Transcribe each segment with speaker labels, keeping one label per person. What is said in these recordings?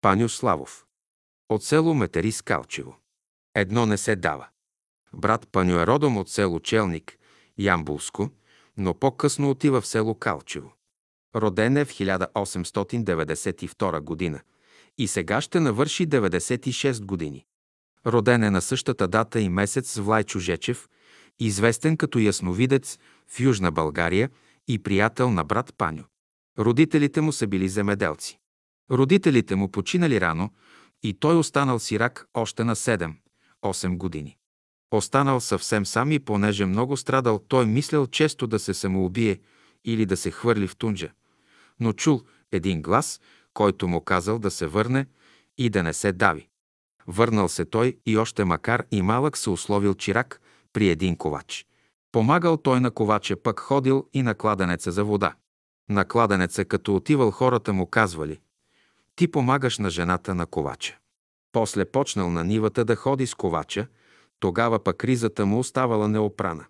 Speaker 1: Паню Славов. От село Метери Скалчево. Едно не се дава. Брат Паню е родом от село Челник, Ямбулско, но по-късно отива в село Калчево. Роден е в 1892 година и сега ще навърши 96 години. Роден е на същата дата и месец Влайчо Жечев, известен като ясновидец в Южна България и приятел на брат Паню. Родителите му са били земеделци. Родителите му починали рано и той останал сирак още на 7-8 години. Останал съвсем сам и понеже много страдал, той мислял често да се самоубие или да се хвърли в тунджа. Но чул един глас, който му казал да се върне и да не се дави. Върнал се той и още макар и малък се условил чирак при един ковач. Помагал той на ковача, пък ходил и на кладенеца за вода. На кладенеца, като отивал хората му казвали «Ти помагаш на жената на ковача». После почнал на нивата да ходи с ковача, тогава пък ризата му оставала неопрана.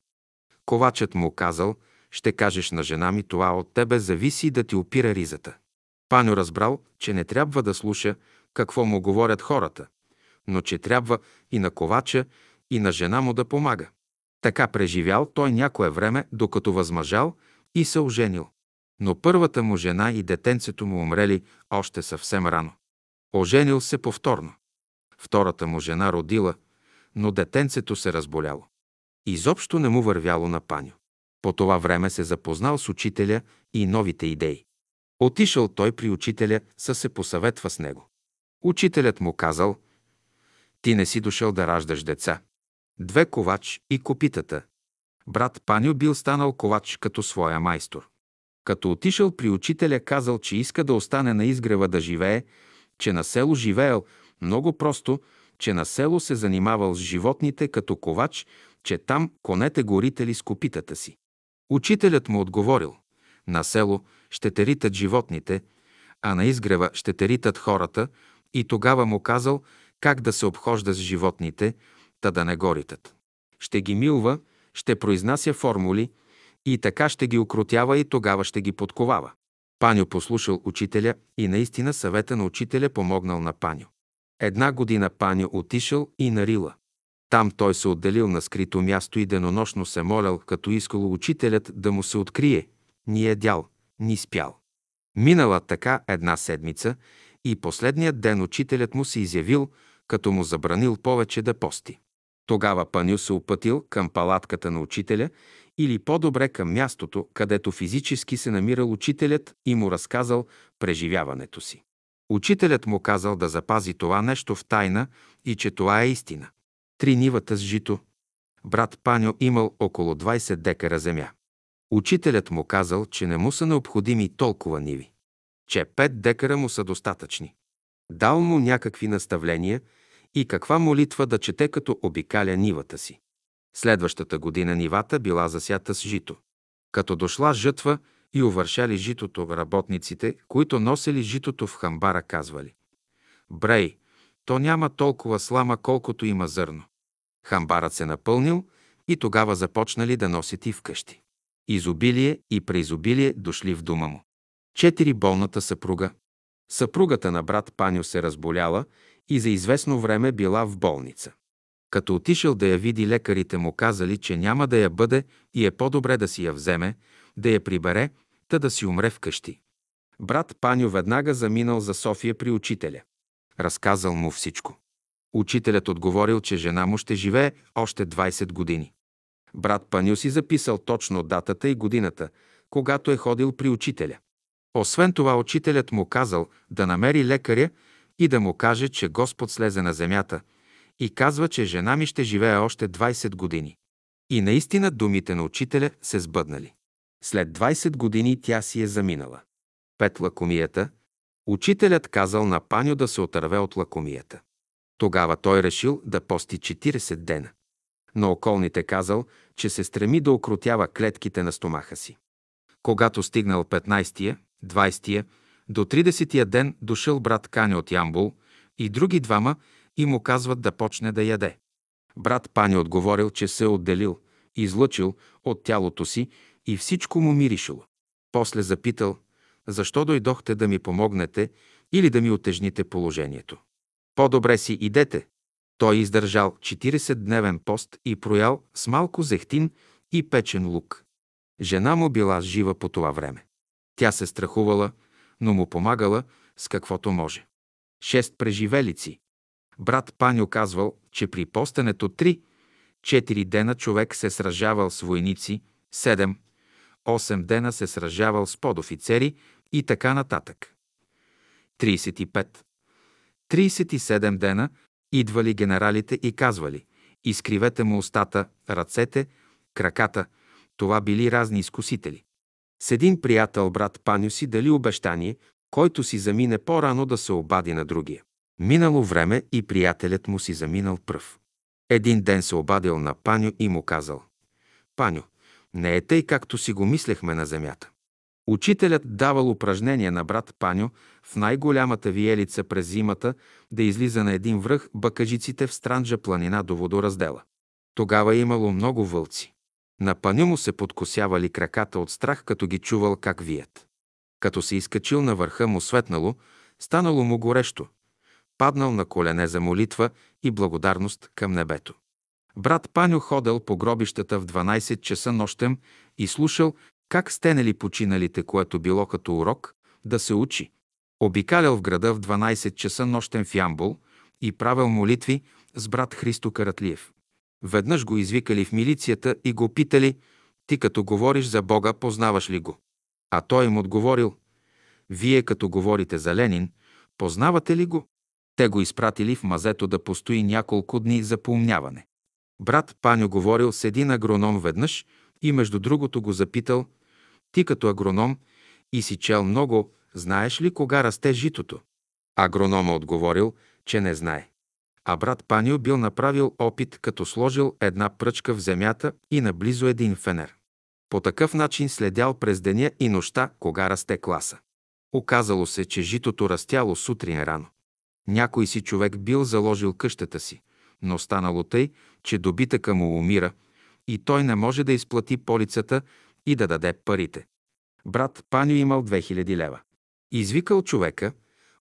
Speaker 1: Ковачът му казал «Ще кажеш на жена ми, това от тебе зависи да ти опира ризата». Паню разбрал, че не трябва да слуша какво му говорят хората, но че трябва и на ковача, и на жена му да помага. Така преживял той някое време, докато възмъжал и се оженил. Но първата му жена и детенцето му умрели още съвсем рано. Оженил се повторно. Втората му жена родила, но детенцето се разболяло. Изобщо не му вървяло на паню. По това време се запознал с учителя и новите идеи. Отишъл той при учителя, са се посъветва с него. Учителят му казал, ти не си дошъл да раждаш деца. Две ковач и копитата. Брат Паню бил станал ковач като своя майстор. Като отишъл при учителя, казал, че иска да остане на изгрева да живее, че на село живеел много просто, че на село се занимавал с животните като ковач, че там конете горители с копитата си. Учителят му отговорил, на село ще те ритат животните, а на изгрева ще те ритат хората и тогава му казал как да се обхожда с животните, та да не горитат. Ще ги милва, ще произнася формули и така ще ги окротява и тогава ще ги подковава. Паню послушал учителя и наистина съвета на учителя помогнал на Паню. Една година Паню отишъл и на Рила. Там той се отделил на скрито място и денонощно се молял, като искал учителят да му се открие. Ни е дял, ни спял. Минала така една седмица и последният ден учителят му се изявил, като му забранил повече да пости. Тогава Паню се опътил към палатката на учителя или по-добре към мястото, където физически се намирал учителят и му разказал преживяването си. Учителят му казал да запази това нещо в тайна и че това е истина. Три нивата с жито. Брат Паню имал около 20 декара земя. Учителят му казал, че не му са необходими толкова ниви, че 5 декара му са достатъчни. Дал му някакви наставления и каква молитва да чете, като обикаля нивата си. Следващата година нивата била засята с жито. Като дошла жътва и увършали житото, работниците, които носели житото в хамбара, казвали «Брей, то няма толкова слама, колкото има зърно». Хамбарът се напълнил и тогава започнали да носят и вкъщи. Изобилие и преизобилие дошли в дома му. Четири болната съпруга. Съпругата на брат Паню се разболяла и за известно време била в болница. Като отишъл да я види, лекарите му казали, че няма да я бъде и е по-добре да си я вземе, да я прибере, та да си умре вкъщи. Брат Паню веднага заминал за София при учителя. Разказал му всичко. Учителят отговорил, че жена му ще живее още 20 години. Брат Паню си записал точно датата и годината, когато е ходил при учителя. Освен това, учителят му казал да намери лекаря и да му каже, че Господ слезе на земята и казва, че жена ми ще живее още 20 години. И наистина думите на учителя се сбъднали. След 20 години тя си е заминала. Пет лакомията. Учителят казал на Паню да се отърве от лакомията. Тогава той решил да пости 40 дена. Но околните казал, че се стреми да окротява клетките на стомаха си. Когато стигнал 15-тия, 20-тия, до 30-тия ден дошъл брат Кани от Ямбул и други двама и му казват да почне да яде. Брат Пани отговорил, че се е отделил, излъчил от тялото си и всичко му миришило. После запитал, защо дойдохте да ми помогнете или да ми отежните положението. По-добре си идете. Той издържал 40-дневен пост и проял с малко зехтин и печен лук. Жена му била жива по това време. Тя се страхувала, но му помагала с каквото може. Шест преживелици. Брат Паню казвал, че при постенето три, четири дена човек се сражавал с войници, седем, осем дена се сражавал с подофицери и така нататък. 35. 37 дена идвали генералите и казвали изкривете му устата, ръцете, краката. Това били разни изкусители. С един приятел брат Паню си дали обещание, който си замине по-рано да се обади на другия. Минало време и приятелят му си заминал пръв. Един ден се обадил на Паню и му казал «Паню, не е тъй, както си го мислехме на земята. Учителят давал упражнение на брат Паню в най-голямата виелица през зимата да излиза на един връх бакажиците в Странджа планина до водораздела. Тогава е имало много вълци. На Паню му се подкосявали краката от страх, като ги чувал как вият. Като се изкачил на върха му светнало, станало му горещо. Паднал на колене за молитва и благодарност към небето. Брат Паню ходел по гробищата в 12 часа нощем и слушал как стенели починалите, което било като урок, да се учи. Обикалял в града в 12 часа нощен в Ямбол и правил молитви с брат Христо Каратлиев. Веднъж го извикали в милицията и го питали, ти като говориш за Бога, познаваш ли го? А той им отговорил, вие като говорите за Ленин, познавате ли го? Те го изпратили в мазето да постои няколко дни за поумняване. Брат Паню говорил с един агроном веднъж и между другото го запитал, ти като агроном и си чел много, знаеш ли кога расте житото? Агронома отговорил, че не знае. А брат Панио бил направил опит, като сложил една пръчка в земята и наблизо един фенер. По такъв начин следял през деня и нощта, кога расте класа. Оказало се, че житото растяло сутрин рано. Някой си човек бил заложил къщата си, но станало тъй, че добитъка му умира и той не може да изплати полицата и да даде парите. Брат Паню имал 2000 лева. Извикал човека,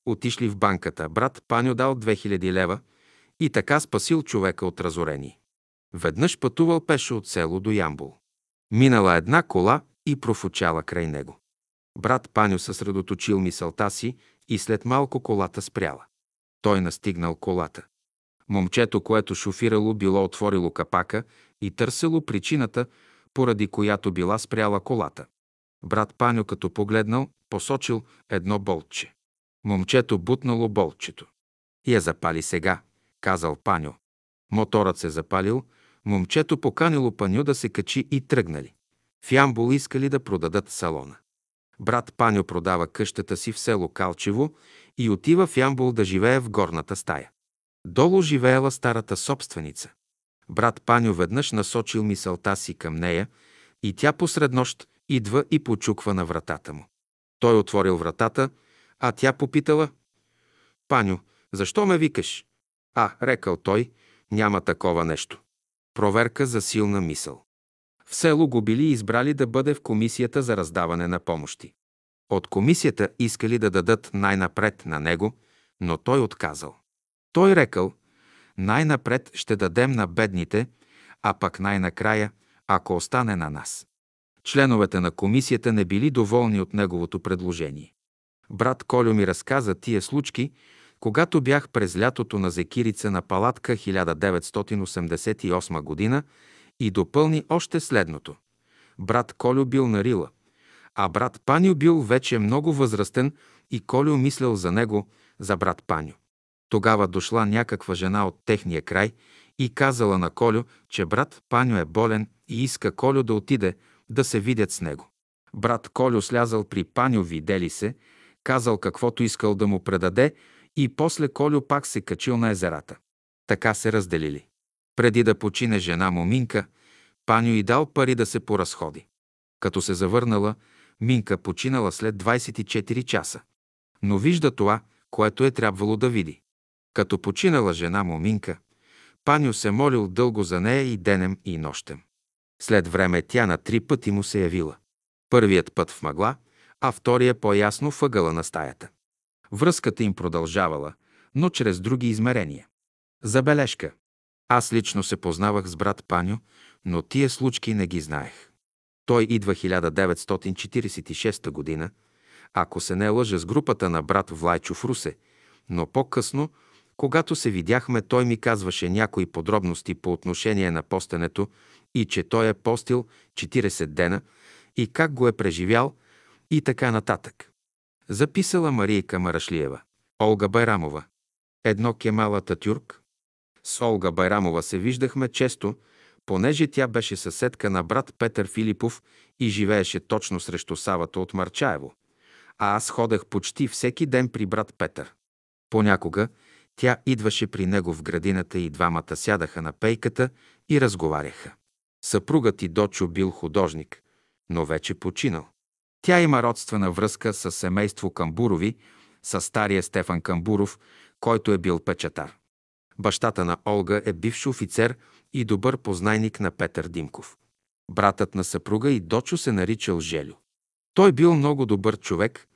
Speaker 1: отишли в банката, брат Паню дал 2000 лева и така спасил човека от разорение. Веднъж пътувал пеше от село до Ямбул. Минала една кола и профучала край него. Брат Паню съсредоточил мисълта си и след малко колата спряла. Той настигнал колата. Момчето, което шофирало, било отворило капака и търсело причината, поради която била спряла колата. Брат Паню, като погледнал, посочил едно болче. Момчето бутнало болчето. Я запали сега, казал Паню. Моторът се запалил, момчето поканило Паню да се качи и тръгнали. В Ямбол искали да продадат салона. Брат Паню продава къщата си в село Калчево и отива в Ямбол да живее в горната стая. Долу живеела старата собственица. Брат Паню веднъж насочил мисълта си към нея и тя посред нощ идва и почуква на вратата му. Той отворил вратата, а тя попитала «Паню, защо ме викаш?» А, рекал той, няма такова нещо. Проверка за силна мисъл. В село го били избрали да бъде в комисията за раздаване на помощи. От комисията искали да дадат най-напред на него, но той отказал. Той рекал, най-напред ще дадем на бедните, а пък най-накрая, ако остане на нас. Членовете на комисията не били доволни от неговото предложение. Брат Колю ми разказа тия случки, когато бях през лятото на Зекирица на палатка 1988 година и допълни още следното. Брат Колю бил на Рила, а брат Паню бил вече много възрастен и Колю мислял за него, за брат Паню. Тогава дошла някаква жена от техния край и казала на Колю, че брат Паню е болен и иска Колю да отиде да се видят с него. Брат Колю слязал при Паню, видели се, казал каквото искал да му предаде и после Колю пак се качил на езерата. Така се разделили. Преди да почине жена му Минка, Паню и дал пари да се поразходи. Като се завърнала, Минка починала след 24 часа. Но вижда това, което е трябвало да види. Като починала жена му Минка, Паню се молил дълго за нея и денем и нощем. След време тя на три пъти му се явила. Първият път в мъгла, а втория по-ясно въгъла на стаята. Връзката им продължавала, но чрез други измерения. Забележка. Аз лично се познавах с брат Паню, но тия случки не ги знаех. Той идва 1946 година, ако се не лъжа с групата на брат Влайчо в Русе, но по-късно, когато се видяхме, той ми казваше някои подробности по отношение на постенето и че той е постил 40 дена и как го е преживял и така нататък. Записала Марийка Марашлиева. Олга Байрамова. Едно Кемала Татюрк. С Олга Байрамова се виждахме често, понеже тя беше съседка на брат Петър Филипов и живееше точно срещу Савата от Марчаево. А аз ходех почти всеки ден при брат Петър. Понякога тя идваше при него в градината и двамата сядаха на пейката и разговаряха. Съпругът и Дочо бил художник, но вече починал. Тя има родствена връзка с семейство Камбурови, с стария Стефан Камбуров, който е бил печатар. Бащата на Олга е бивш офицер и добър познайник на Петър Димков. Братът на съпруга и Дочо се наричал Желю. Той бил много добър човек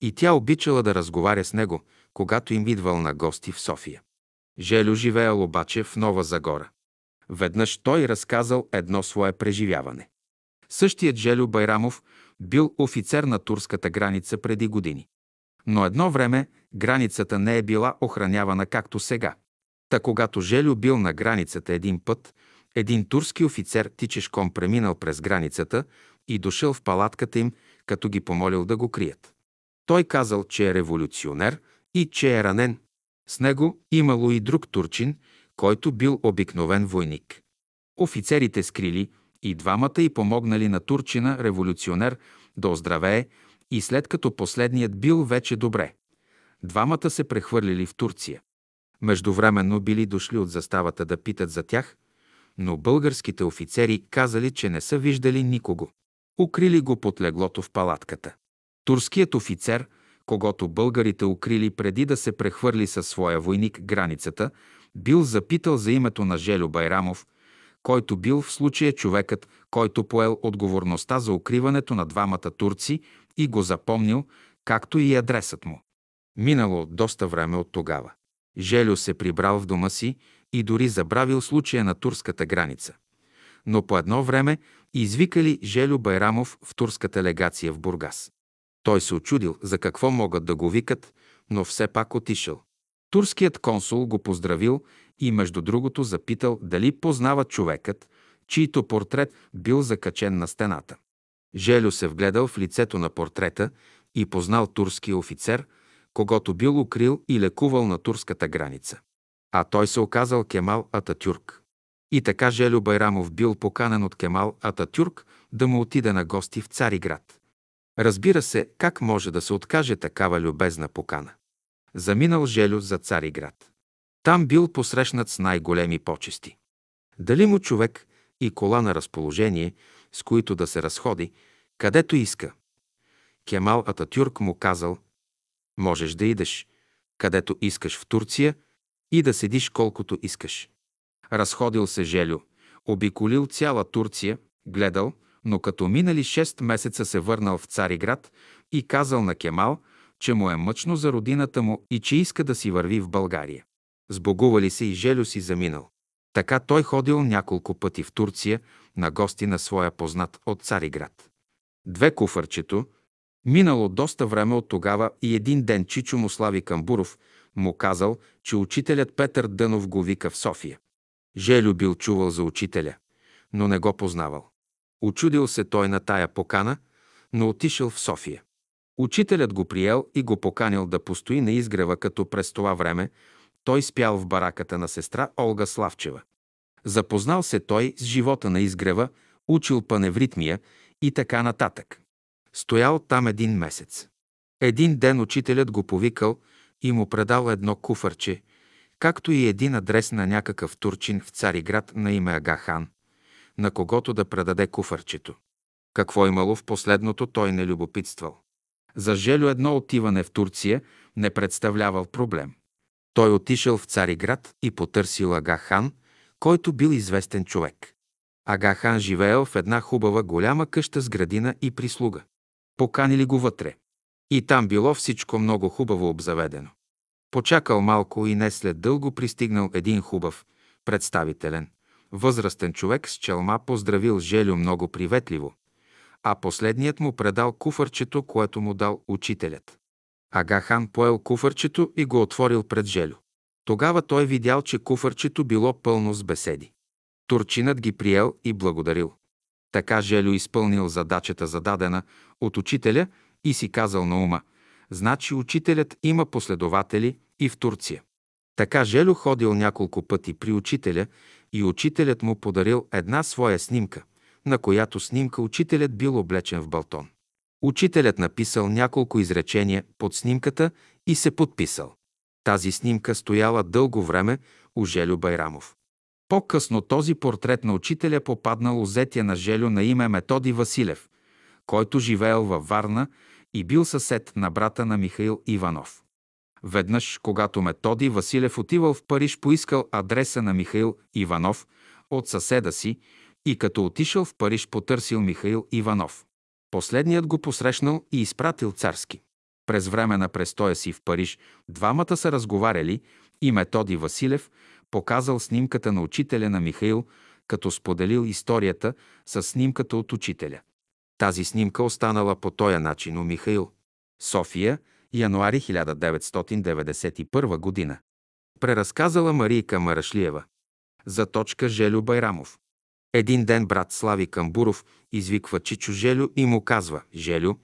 Speaker 1: и тя обичала да разговаря с него, когато им идвал на гости в София. Желю живеел обаче в Нова Загора. Веднъж той разказал едно свое преживяване. Същият Желю Байрамов бил офицер на турската граница преди години. Но едно време границата не е била охранявана както сега. Та когато Желю бил на границата един път, един турски офицер тичешком преминал през границата и дошъл в палатката им, като ги помолил да го крият. Той казал, че е революционер и че е ранен. С него имало и друг турчин, който бил обикновен войник. Офицерите скрили и двамата и помогнали на турчина, революционер, да оздравее и след като последният бил вече добре. Двамата се прехвърлили в Турция. Междувременно били дошли от заставата да питат за тях, но българските офицери казали, че не са виждали никого. Укрили го под леглото в палатката. Турският офицер, когато българите укрили преди да се прехвърли със своя войник границата, бил запитал за името на Желю Байрамов, който бил в случая човекът, който поел отговорността за укриването на двамата турци и го запомнил, както и адресът му. Минало доста време от тогава. Желю се прибрал в дома си и дори забравил случая на турската граница. Но по едно време извикали Желю Байрамов в турската легация в Бургас. Той се очудил за какво могат да го викат, но все пак отишъл. Турският консул го поздравил и между другото запитал дали познава човекът, чийто портрет бил закачен на стената. Желю се вгледал в лицето на портрета и познал турския офицер, когато бил укрил и лекувал на турската граница. А той се оказал Кемал Ататюрк. И така Желю Байрамов бил поканен от Кемал Ататюрк да му отиде на гости в Цариград. Разбира се, как може да се откаже такава любезна покана. Заминал Желю за Цариград. Там бил посрещнат с най-големи почести. Дали му човек и кола на разположение, с които да се разходи, където иска. Кемал Ататюрк му казал, можеш да идеш, където искаш в Турция и да седиш колкото искаш. Разходил се Желю, обиколил цяла Турция, гледал, но като минали 6 месеца се върнал в Цариград и казал на Кемал, че му е мъчно за родината му и че иска да си върви в България. Сбогували се и Желю си заминал. Така той ходил няколко пъти в Турция на гости на своя познат от Цариград. Две куфърчето, минало доста време от тогава и един ден Чичо му слави Камбуров му казал, че учителят Петър Дънов го вика в София. Желю бил чувал за учителя, но не го познавал. Очудил се той на тая покана, но отишъл в София. Учителят го приел и го поканил да постои на изгрева, като през това време той спял в бараката на сестра Олга Славчева. Запознал се той с живота на изгрева, учил паневритмия и така нататък. Стоял там един месец. Един ден учителят го повикал и му предал едно куфърче, както и един адрес на някакъв турчин в Цариград на име Агахан, на когото да предаде куфърчето. Какво имало в последното, той не любопитствал. За Желю едно отиване в Турция не представлявал проблем. Той отишъл в Цариград и потърсил Ага хан, който бил известен човек. Ага хан живеел в една хубава голяма къща с градина и прислуга. Поканили го вътре. И там било всичко много хубаво обзаведено. Почакал малко и не след дълго пристигнал един хубав, представителен, възрастен човек с челма поздравил Желю много приветливо, а последният му предал куфърчето, което му дал учителят. Ага хан поел куфърчето и го отворил пред Желю. Тогава той видял, че куфърчето било пълно с беседи. Турчинът ги приел и благодарил. Така Желю изпълнил задачата зададена от учителя и си казал на ума, значи учителят има последователи и в Турция. Така Желю ходил няколко пъти при учителя и учителят му подарил една своя снимка, на която снимка учителят бил облечен в балтон. Учителят написал няколко изречения под снимката и се подписал. Тази снимка стояла дълго време у Желю Байрамов. По-късно този портрет на учителя попаднал у зетия на Желю на име Методи Василев, който живеел във Варна и бил съсед на брата на Михаил Иванов. Веднъж, когато Методи Василев отивал в Париж, поискал адреса на Михаил Иванов от съседа си и като отишъл в Париж, потърсил Михаил Иванов. Последният го посрещнал и изпратил царски. През време на престоя си в Париж двамата са разговаряли и Методи Василев показал снимката на учителя на Михаил, като споделил историята с снимката от учителя. Тази снимка останала по този начин у Михаил. София, януари 1991 година. Преразказала Марийка Марашлиева. За точка Желю Байрамов. Един ден брат Слави Камбуров извиква Чичо Желю и му казва «Желю,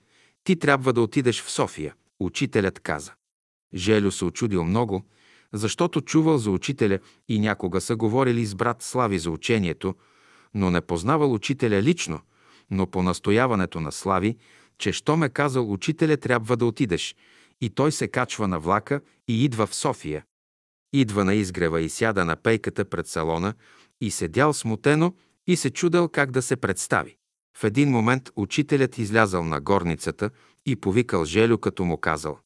Speaker 1: ти трябва да отидеш в София», учителят каза. Желю се очудил много, защото чувал за учителя и някога са говорили с брат Слави за учението, но не познавал учителя лично, но по настояването на Слави, че що ме казал учителя, трябва да отидеш, и той се качва на влака и идва в София. Идва на изгрева и сяда на пейката пред салона и седял смутено и се чудел как да се представи. В един момент учителят излязал на горницата и повикал Желю, като му казал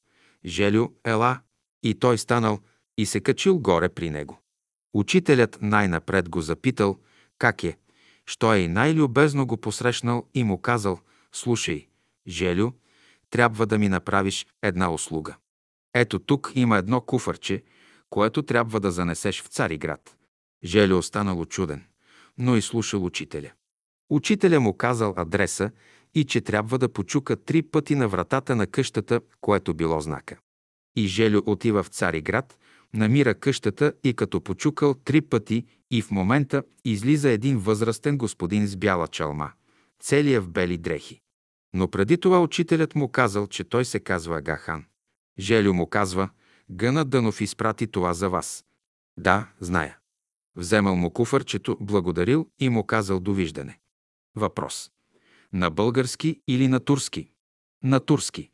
Speaker 1: «Желю, ела!» И той станал и се качил горе при него. Учителят най-напред го запитал как е, що е и най-любезно го посрещнал и му казал «Слушай, Желю, трябва да ми направиш една услуга. Ето тук има едно куфърче, което трябва да занесеш в Цариград. Желю останал чуден, но и слушал учителя. Учителя му казал адреса и че трябва да почука три пъти на вратата на къщата, което било знака. И Желю отива в Цариград, намира къщата и като почукал три пъти и в момента излиза един възрастен господин с бяла чалма, целия в бели дрехи. Но преди това учителят му казал, че той се казва Агахан. Желю му казва, Гъна Дънов изпрати това за вас. Да, зная. Вземал му куфърчето, благодарил и му казал довиждане. Въпрос. На български или на турски? На турски.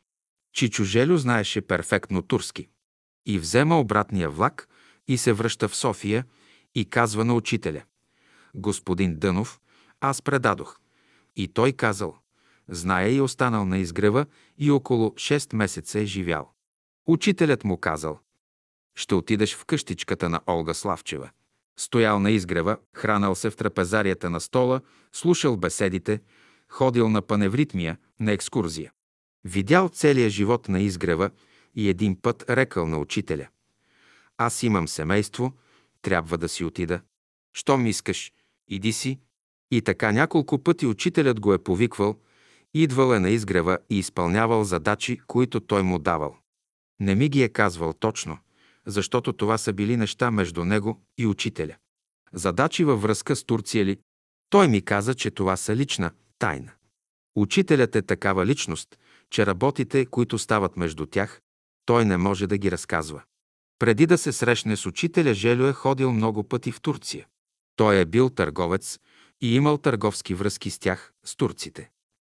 Speaker 1: Чичо Желю знаеше перфектно турски. И взема обратния влак и се връща в София и казва на учителя. Господин Дънов, аз предадох. И той казал, зная и останал на изгрева и около 6 месеца е живял. Учителят му казал, ще отидеш в къщичката на Олга Славчева. Стоял на изгрева, хранал се в трапезарията на стола, слушал беседите, ходил на паневритмия, на екскурзия. Видял целия живот на изгрева и един път рекал на учителя. Аз имам семейство, трябва да си отида. Щом искаш, иди си. И така няколко пъти учителят го е повиквал, идвал е на изгрева и изпълнявал задачи, които той му давал. Не ми ги е казвал точно, защото това са били неща между него и учителя. Задачи във връзка с Турция ли? Той ми каза, че това са лична тайна. Учителят е такава личност, че работите, които стават между тях, той не може да ги разказва. Преди да се срещне с учителя, Желю е ходил много пъти в Турция. Той е бил търговец и имал търговски връзки с тях, с турците.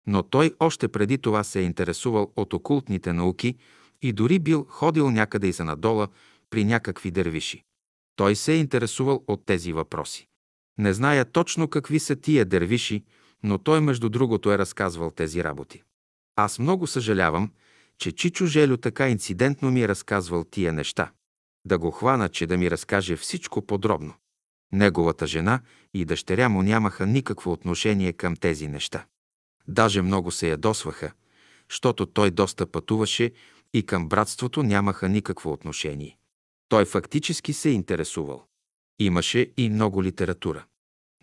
Speaker 1: Но той още преди това се е интересувал от окултните науки и дори бил ходил някъде и за надола при някакви дервиши. Той се е интересувал от тези въпроси. Не зная точно какви са тия дервиши, но той между другото е разказвал тези работи. Аз много съжалявам, че Чичо Желю така инцидентно ми е разказвал тия неща. Да го хвана, че да ми разкаже всичко подробно. Неговата жена и дъщеря му нямаха никакво отношение към тези неща. Даже много се ядосваха, защото той доста пътуваше и към братството нямаха никакво отношение. Той фактически се интересувал. Имаше и много литература.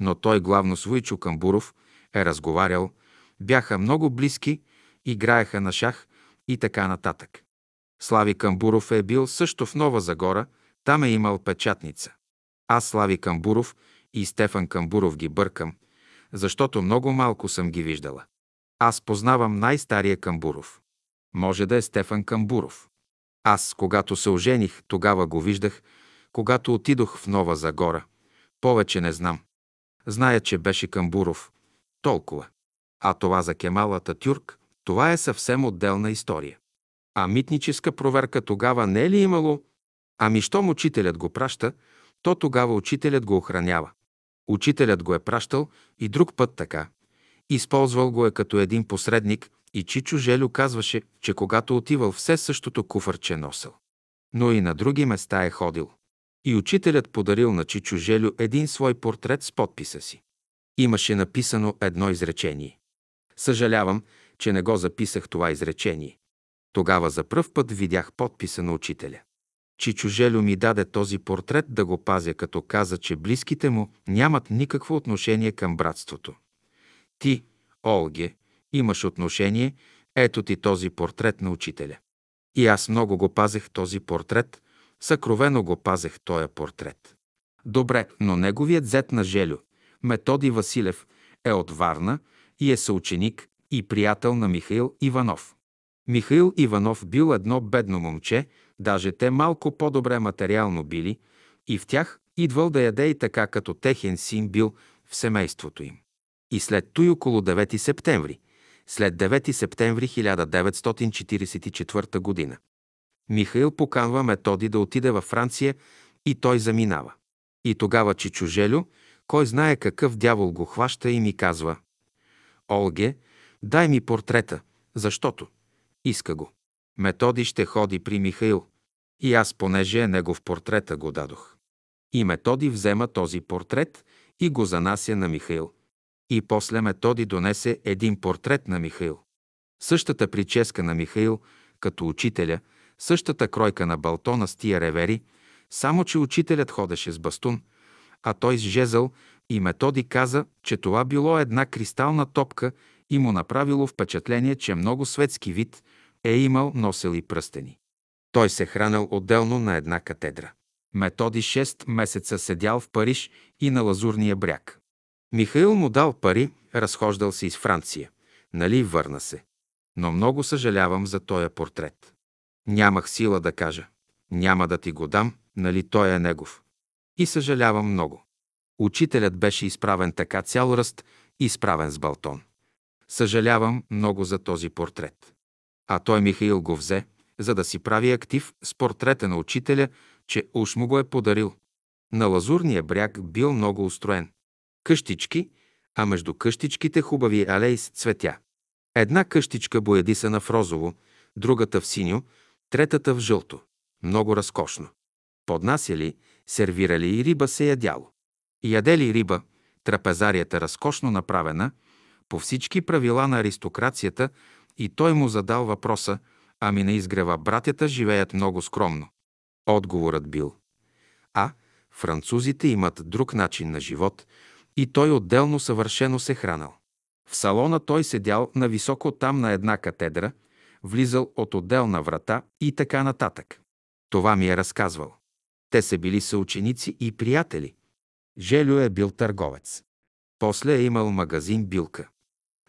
Speaker 1: Но той главно с Войчо Камбуров е разговарял, бяха много близки, играеха на шах и така нататък. Слави Камбуров е бил също в Нова Загора, там е имал печатница. Аз Слави Камбуров и Стефан Камбуров ги бъркам, защото много малко съм ги виждала. Аз познавам най-стария Камбуров. Може да е Стефан Камбуров. Аз, когато се ожених, тогава го виждах, когато отидох в Нова Загора. Повече не знам. Зная, че беше Камбуров. Толкова. А това за Кемалата Тюрк, това е съвсем отделна история. А митническа проверка тогава не е ли имало? Ами щом учителят го праща, то тогава учителят го охранява. Учителят го е пращал и друг път така. Използвал го е като един посредник и Чичо Желю казваше, че когато отивал все същото куфърче носел. Но и на други места е ходил. И учителят подарил на Чичо Желю един свой портрет с подписа си. Имаше написано едно изречение. Съжалявам, че не го записах това изречение. Тогава за пръв път видях подписа на учителя. Чичо Желю ми даде този портрет да го пазя, като каза, че близките му нямат никакво отношение към братството. Ти, Олге, имаш отношение, ето ти този портрет на учителя. И аз много го пазех този портрет, съкровено го пазех този портрет. Добре, но неговият зет на Желю, Методи Василев, е от Варна и е съученик и приятел на Михаил Иванов. Михаил Иванов бил едно бедно момче, даже те малко по-добре материално били, и в тях идвал да яде и така, като техен син бил в семейството им. И след той около 9 септември, след 9 септември 1944 година. Михаил поканва Методи да отиде във Франция и той заминава. И тогава Чичо Желю, кой знае какъв дявол го хваща и ми казва «Олге, дай ми портрета, защото...» Иска го. Методи ще ходи при Михаил. И аз, понеже е негов портрета, го дадох. И Методи взема този портрет и го занася на Михаил. И после Методи донесе един портрет на Михаил. Същата прическа на Михаил, като учителя, същата кройка на балтона с тия ревери, само че учителят ходеше с бастун, а той с жезъл и Методи каза, че това било една кристална топка и му направило впечатление, че много светски вид е имал, носел и пръстени. Той се хранил отделно на една катедра. Методи 6 месеца седял в Париж и на Лазурния бряг. Михаил му дал пари, разхождал се из Франция. Нали, върна се. Но много съжалявам за този портрет. Нямах сила да кажа. Няма да ти го дам, нали той е негов. И съжалявам много. Учителят беше изправен така цял ръст, изправен с балтон. Съжалявам много за този портрет. А той Михаил го взе, за да си прави актив с портрета на учителя, че уж му го е подарил. На лазурния бряг бил много устроен. Къщички, а между къщичките хубави алеи с цветя. Една къщичка боядисана в розово, другата в синьо, третата в жълто. Много разкошно. Поднасяли, сервирали и риба се ядяло. Ядели риба, трапезарията разкошно направена, по всички правила на аристокрацията и той му задал въпроса, ами на изгрева братята живеят много скромно. Отговорът бил А. Французите имат друг начин на живот и той отделно съвършено се хранал. В салона той седял на високо там на една катедра, влизал от отделна врата и така нататък. Това ми е разказвал. Те са били съученици и приятели. Желю е бил търговец. После е имал магазин Билка.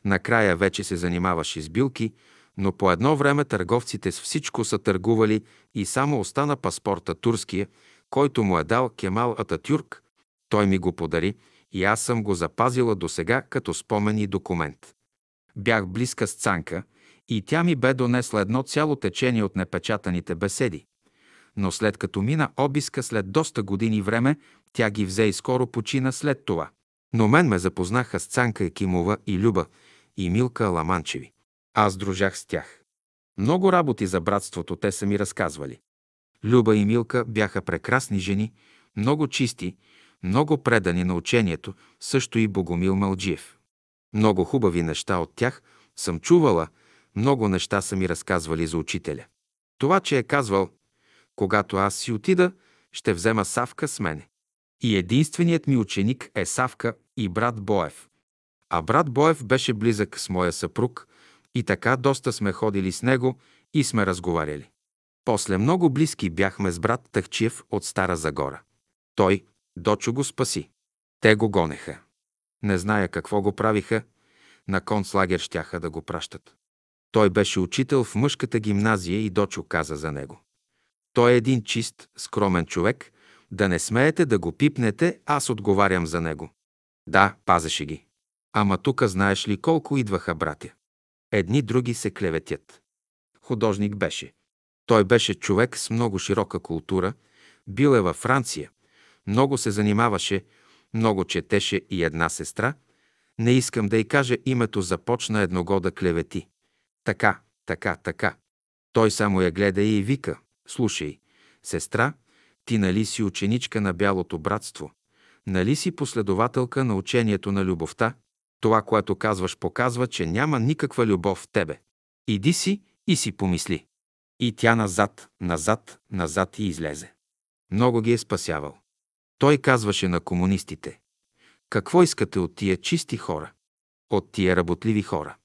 Speaker 1: Накрая вече се занимаваше с билки, но по едно време търговците с всичко са търгували и само остана паспорта турския, който му е дал Кемал Ататюрк. Той ми го подари и аз съм го запазила до сега като спомен и документ. Бях близка с Цанка и тя ми бе донесла едно цяло течение от непечатаните беседи. Но след като мина обиска след доста години време, тя ги взе и скоро почина след това. Но мен ме запознаха с Цанка Екимова и Люба и Милка Ламанчеви. Аз дружах с тях. Много работи за братството те са ми разказвали. Люба и Милка бяха прекрасни жени, много чисти, много предани на учението, също и Богомил Малджиев. Много хубави неща от тях съм чувала, Много неща са ми разказвали за учителя. Това, че е казвал, когато аз си отида, ще взема Савка с мене. И единственият ми ученик е Савка и брат Боев. А брат Боев беше близък с моя съпруг и така доста сме ходили с него и сме разговаряли. После много близки бяхме с брат Тахчиев от Стара Загора. Той, Дочо го спаси. Те го гонеха. Не зная какво го правиха, на концлагер щяха да го пращат. Той беше учител в мъжката гимназия и Дочо каза за него. Той е един чист, скромен човек, да не смеете да го пипнете, аз отговарям за него. Да, пазеше ги. Ама тука знаеш ли колко идваха братя? Едни други се клеветят. Художник беше. Той беше човек с много широка култура, бил е във Франция, много се занимаваше, много четеше и една сестра, не искам да й кажа името, започна едного да клевети. Така, така, така. Той само я гледа и вика, слушай, сестра, ти нали си ученичка на Бялото братство? Нали си последователка на учението на любовта? Това, което казваш, показва, че няма никаква любов в тебе. Иди си и си помисли. И тя назад, назад, назад и излезе. Много ги е спасявал. Той казваше на комунистите. Какво искате от тия чисти хора? От тия работливи хора.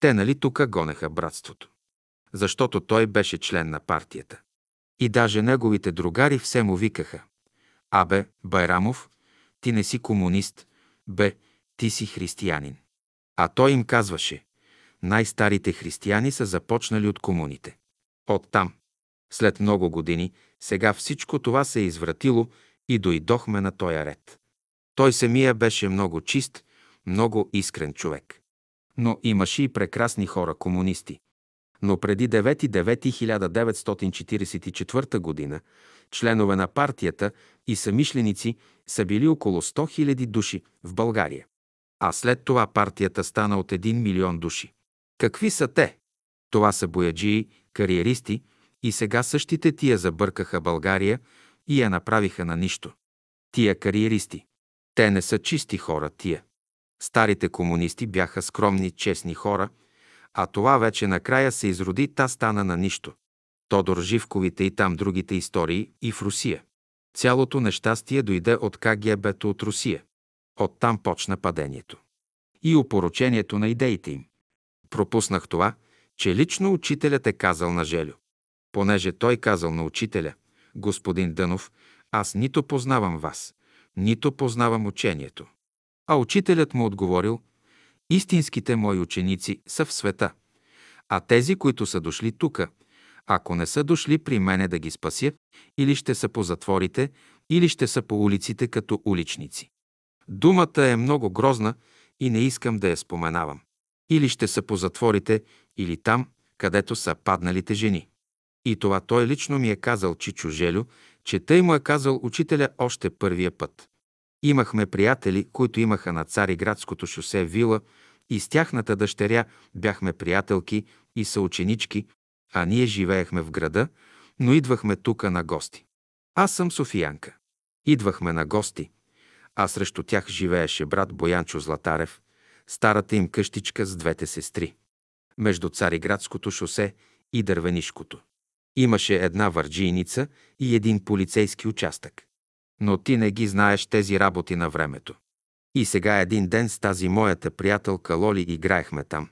Speaker 1: Те нали тука гонеха братството? Защото той беше член на партията. И даже неговите другари все му викаха. Абе, Байрамов, ти не си комунист, бе, ти си християнин. А той им казваше, най-старите християни са започнали от комуните. Оттам, след много години, сега всичко това се е извратило и дойдохме на тоя ред. Той самия беше много чист, много искрен човек. Но имаше и прекрасни хора комунисти. Но преди 9.9.1944 година членове на партията и самишленици са били около 100 000 души в България. А след това партията стана от 1 милион души. Какви са те? Това са бояджии, кариеристи и сега същите тия забъркаха България и я направиха на нищо. Тия кариеристи. Те не са чисти хора тия. Старите комунисти бяха скромни, честни хора, а това вече накрая се изроди, та стана на нищо. Тодор Живковите и там другите истории и в Русия. Цялото нещастие дойде от КГБ-то от Русия. Оттам почна падението. И опоручението на идеите им. Пропуснах това, че лично учителят е казал на Желю. Понеже той казал на учителя, господин Дънов, аз нито познавам вас, нито познавам учението. А учителят му отговорил, истинските мои ученици са в света, а тези, които са дошли тука, ако не са дошли при мене да ги спася, или ще са по затворите, или ще са по улиците като уличници. Думата е много грозна и не искам да я споменавам. Или ще са по затворите, или там, където са падналите жени. И това той лично ми е казал Чичо Желю, че тъй му е казал учителя още първия път. Имахме приятели, които имаха на Цариградското шосе вила и с тяхната дъщеря бяхме приятелки и съученички, а ние живеехме в града, но идвахме тука на гости. Аз съм Софиянка. Идвахме на гости, а срещу тях живееше брат Боянчо Златарев, старата им къщичка с двете сестри. Между Цариградското шосе и Дървенишкото. Имаше една върджийница и един полицейски участък. Но ти не ги знаеш тези работи на времето. И сега един ден с тази моята приятелка Лоли играехме там.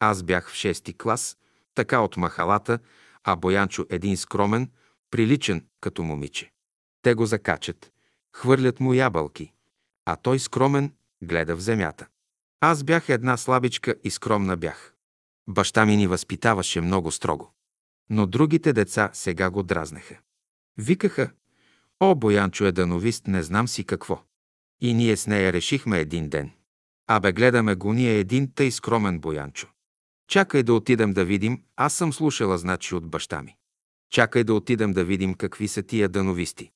Speaker 1: Аз бях в шести клас, така от махалата, а Боянчо един скромен, приличен като момиче. Те го закачат, хвърлят му ябълки, а той скромен гледа в земята. Аз бях една слабичка и скромна бях. Баща ми ни възпитаваше много строго. Но другите деца сега го дразнеха. Викаха, о, Боянчо е дановист, не знам си какво. И ние с нея решихме един ден. Абе, гледаме го ние един тъй скромен Боянчо. Чакай да отидем да видим, аз съм слушала значи от баща ми. Чакай да отидем да видим какви са тия дановисти.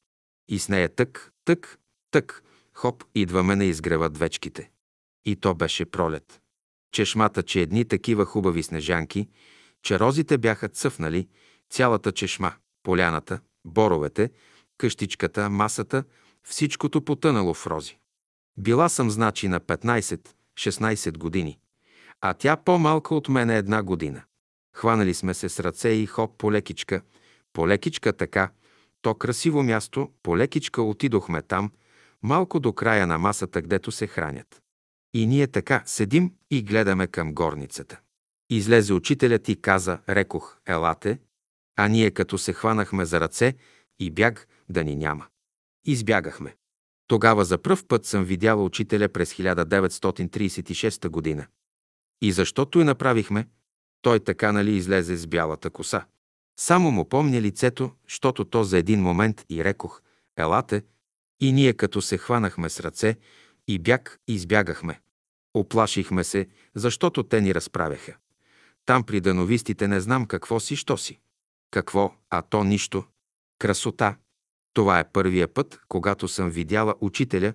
Speaker 1: И с нея тък, тък, тък, хоп, идваме на изгреват вечките. И то беше пролет. Чешмата, че едни такива хубави снежанки, че розите бяха цъфнали, цялата чешма, поляната, боровете, къщичката, масата, всичкото потънало в рози. Била съм значи на 15-16 години, а тя по-малка от мене една година. Хванали сме се с ръце и хоп полекичка, полекичка така, то красиво място, полекичка отидохме там, малко до края на масата, гдето се хранят. И ние така седим и гледаме към горницата. Излезе учителят и каза, рекох, елате, а ние като се хванахме за ръце и бяг да ни няма. Избягахме. Тогава за пръв път съм видяла учителя през 1936 година. И защото и направихме, той така нали излезе с бялата коса. Само му помня лицето, щото то за един момент и рекох, елате, и ние като се хванахме с ръце и бяг избягахме. Оплашихме се, защото те ни разправяха. Там при дановистите не знам какво си, що си. Какво, а то нищо. Красота. Това е първия път, когато съм видяла учителя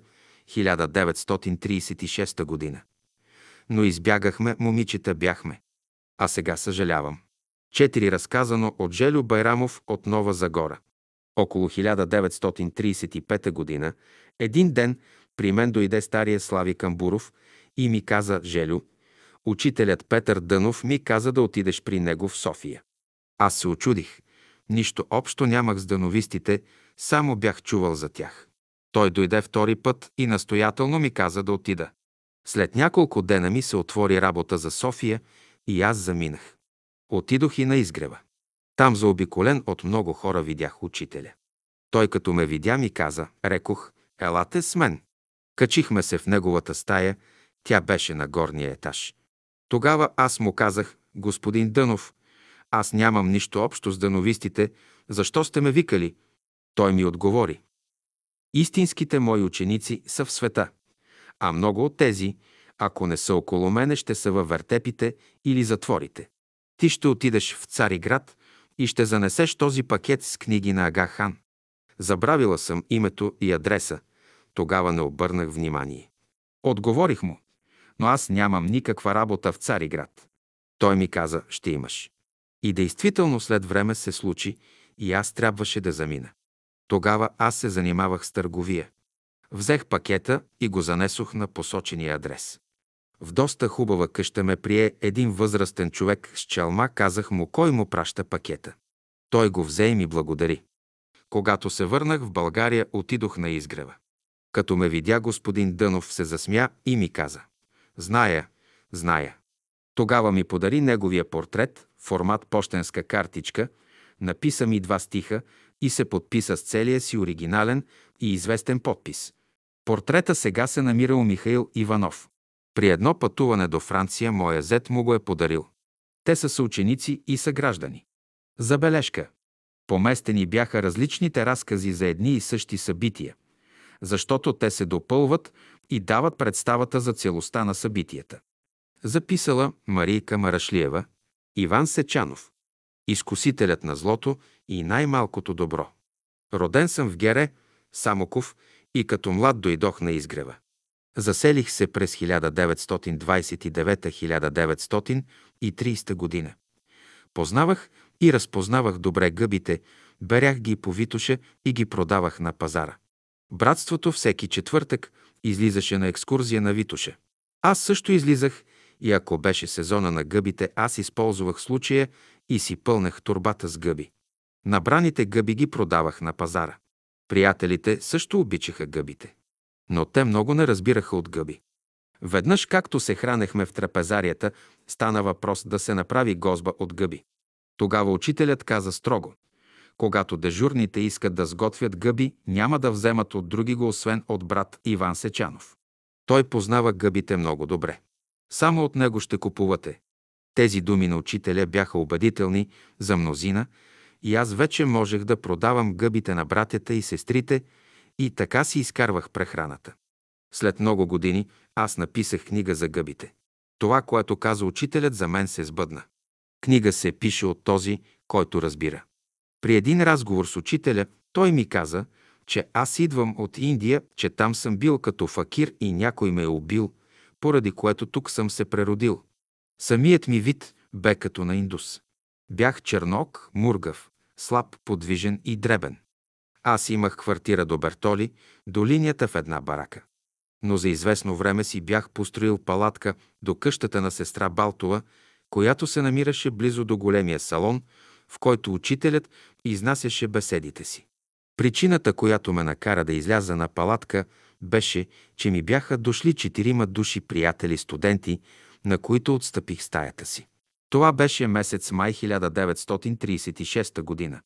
Speaker 1: 1936 година. Но избягахме, момичета бяхме. А сега съжалявам. Четири разказано от Желю Байрамов от Нова Загора. Около 1935 година, един ден при мен дойде стария Слави Камбуров и ми каза, Желю, учителят Петър Дънов ми каза да отидеш при него в София. Аз се очудих. Нищо общо нямах с дановистите, само бях чувал за тях. Той дойде втори път и настоятелно ми каза да отида. След няколко дена ми се отвори работа за София и аз заминах. Отидох и на изгрева. Там заобиколен от много хора видях учителя. Той като ме видя ми каза, рекох, елате с мен. Качихме се в неговата стая, тя беше на горния етаж. Тогава аз му казах, господин Дънов, аз нямам нищо общо с дъновистите, защо сте ме викали? Той ми отговори. Истинските мои ученици са в света, а много от тези, ако не са около мене, ще са във вертепите или затворите. Ти ще отидеш в Цариград и ще занесеш този пакет с книги на Ага Хан. Забравила съм името и адреса. Тогава не обърнах внимание. Отговорих му, но аз нямам никаква работа в Цариград. Той ми каза, ще имаш. И действително след време се случи и аз трябваше да замина. Тогава аз се занимавах с търговия. Взех пакета и го занесох на посочения адрес. В доста хубава къща ме прие един възрастен човек с челма, казах му кой му праща пакета. Той го взе и ми благодари. Когато се върнах в България, отидох на изгрева. Като ме видя, господин Дънов се засмя и ми каза. Зная, зная. Тогава ми подари неговия портрет, формат почтенска картичка, написа ми два стиха и се подписа с целия си оригинален и известен подпис. Портрета сега се намира у Михаил Иванов. При едно пътуване до Франция моя зет му го е подарил. Те са съученици и съграждани. Забележка. Поместени бяха различните разкази за едни и същи събития, защото те се допълват и дават представата за целостта на събитията. Записала Марийка Марашлиева, Иван Сечанов, изкусителят на злото и най-малкото добро. Роден съм в Гере, Самоков и като млад дойдох на изгрева. Заселих се през 1929-1930 година. Познавах и разпознавах добре гъбите, берях ги по Витоше и ги продавах на пазара. Братството всеки четвъртък излизаше на екскурзия на Витоше. Аз също излизах и ако беше сезона на гъбите, аз използвах случая и си пълнах турбата с гъби. Набраните гъби ги продавах на пазара. Приятелите също обичаха гъбите. Но те много не разбираха от гъби. Веднъж, както се хранехме в трапезарията, стана въпрос да се направи гозба от гъби. Тогава учителят каза строго. Когато дежурните искат да сготвят гъби, няма да вземат от други го, освен от брат Иван Сечанов. Той познава гъбите много добре. Само от него ще купувате. Тези думи на учителя бяха убедителни за мнозина и аз вече можех да продавам гъбите на братята и сестрите и така си изкарвах прехраната. След много години аз написах книга за гъбите. Това, което каза учителят, за мен се сбъдна. Книга се пише от този, който разбира. При един разговор с учителя той ми каза, че аз идвам от Индия, че там съм бил като факир и някой ме е убил, поради което тук съм се преродил. Самият ми вид бе като на индус. Бях чернок, мургав, слаб, подвижен и дребен. Аз имах квартира до Бертоли, до линията в една барака. Но за известно време си бях построил палатка до къщата на сестра Балтова, която се намираше близо до големия салон, в който учителят изнасяше беседите си. Причината, която ме накара да изляза на палатка, беше, че ми бяха дошли четирима души приятели студенти, на които отстъпих стаята си. Това беше месец май 1936 година.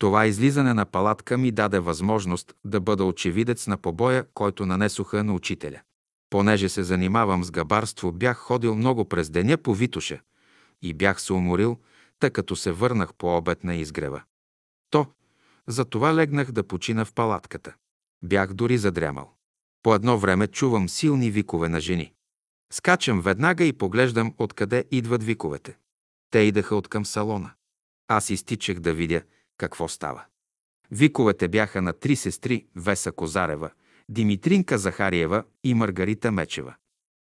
Speaker 1: Това излизане на палатка ми даде възможност да бъда очевидец на побоя, който нанесоха на учителя. Понеже се занимавам с габарство, бях ходил много през деня по Витоша и бях се уморил, тъй като се върнах по обед на изгрева. То, за това легнах да почина в палатката. Бях дори задрямал. По едно време чувам силни викове на жени. Скачам веднага и поглеждам откъде идват виковете. Те идаха от към салона. Аз изтичах да видя какво става. Виковете бяха на три сестри Веса Козарева, Димитринка Захариева и Маргарита Мечева.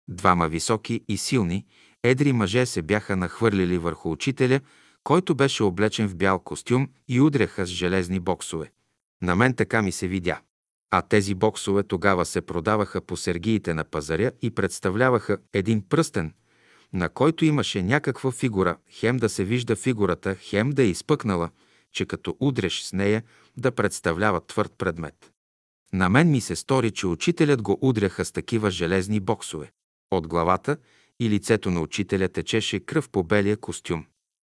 Speaker 1: Двама високи и силни, едри мъже се бяха нахвърлили върху учителя, който беше облечен в бял костюм и удряха с железни боксове. На мен така ми се видя. А тези боксове тогава се продаваха по сергиите на пазаря и представляваха един пръстен, на който имаше някаква фигура, хем да се вижда фигурата, хем да е изпъкнала, че като удреш с нея да представлява твърд предмет. На мен ми се стори, че учителят го удряха с такива железни боксове. От главата и лицето на учителя течеше кръв по белия костюм.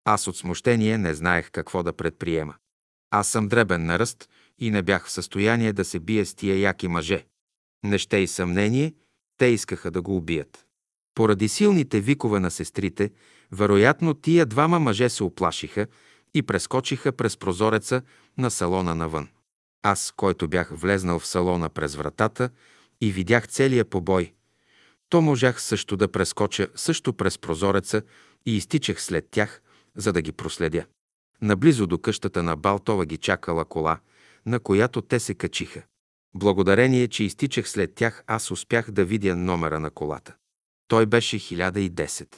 Speaker 1: Аз от смущение не знаех какво да предприема. Аз съм дребен на ръст и не бях в състояние да се бие с тия яки мъже. Не ще и съмнение, те искаха да го убият. Поради силните викове на сестрите, вероятно тия двама мъже се оплашиха и прескочиха през прозореца на салона навън. Аз, който бях влезнал в салона през вратата и видях целия побой, то можах също да прескоча също през прозореца и изтичах след тях, за да ги проследя. Наблизо до къщата на Балтова ги чакала кола, на която те се качиха. Благодарение, че изтичах след тях, аз успях да видя номера на колата. Той беше 1010.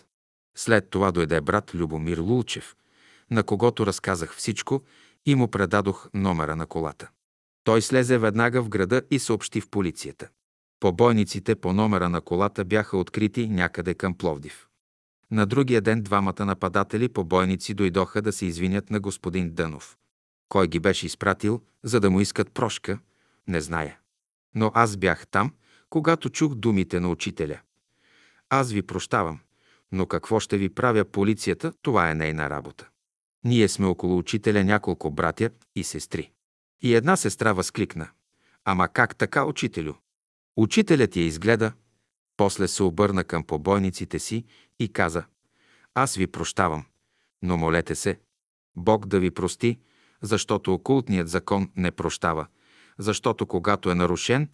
Speaker 1: След това дойде брат Любомир Лулчев, на когото разказах всичко и му предадох номера на колата. Той слезе веднага в града и съобщи в полицията. Побойниците по номера на колата бяха открити някъде към Пловдив. На другия ден двамата нападатели побойници дойдоха да се извинят на господин Дънов. Кой ги беше изпратил, за да му искат прошка, не зная. Но аз бях там, когато чух думите на учителя. Аз ви прощавам, но какво ще ви правя полицията, това е нейна работа. Ние сме около учителя няколко братя и сестри. И една сестра възкликна. Ама как така, учителю? Учителят я изгледа, после се обърна към побойниците си и каза Аз ви прощавам, но молете се, Бог да ви прости, защото окултният закон не прощава, защото когато е нарушен,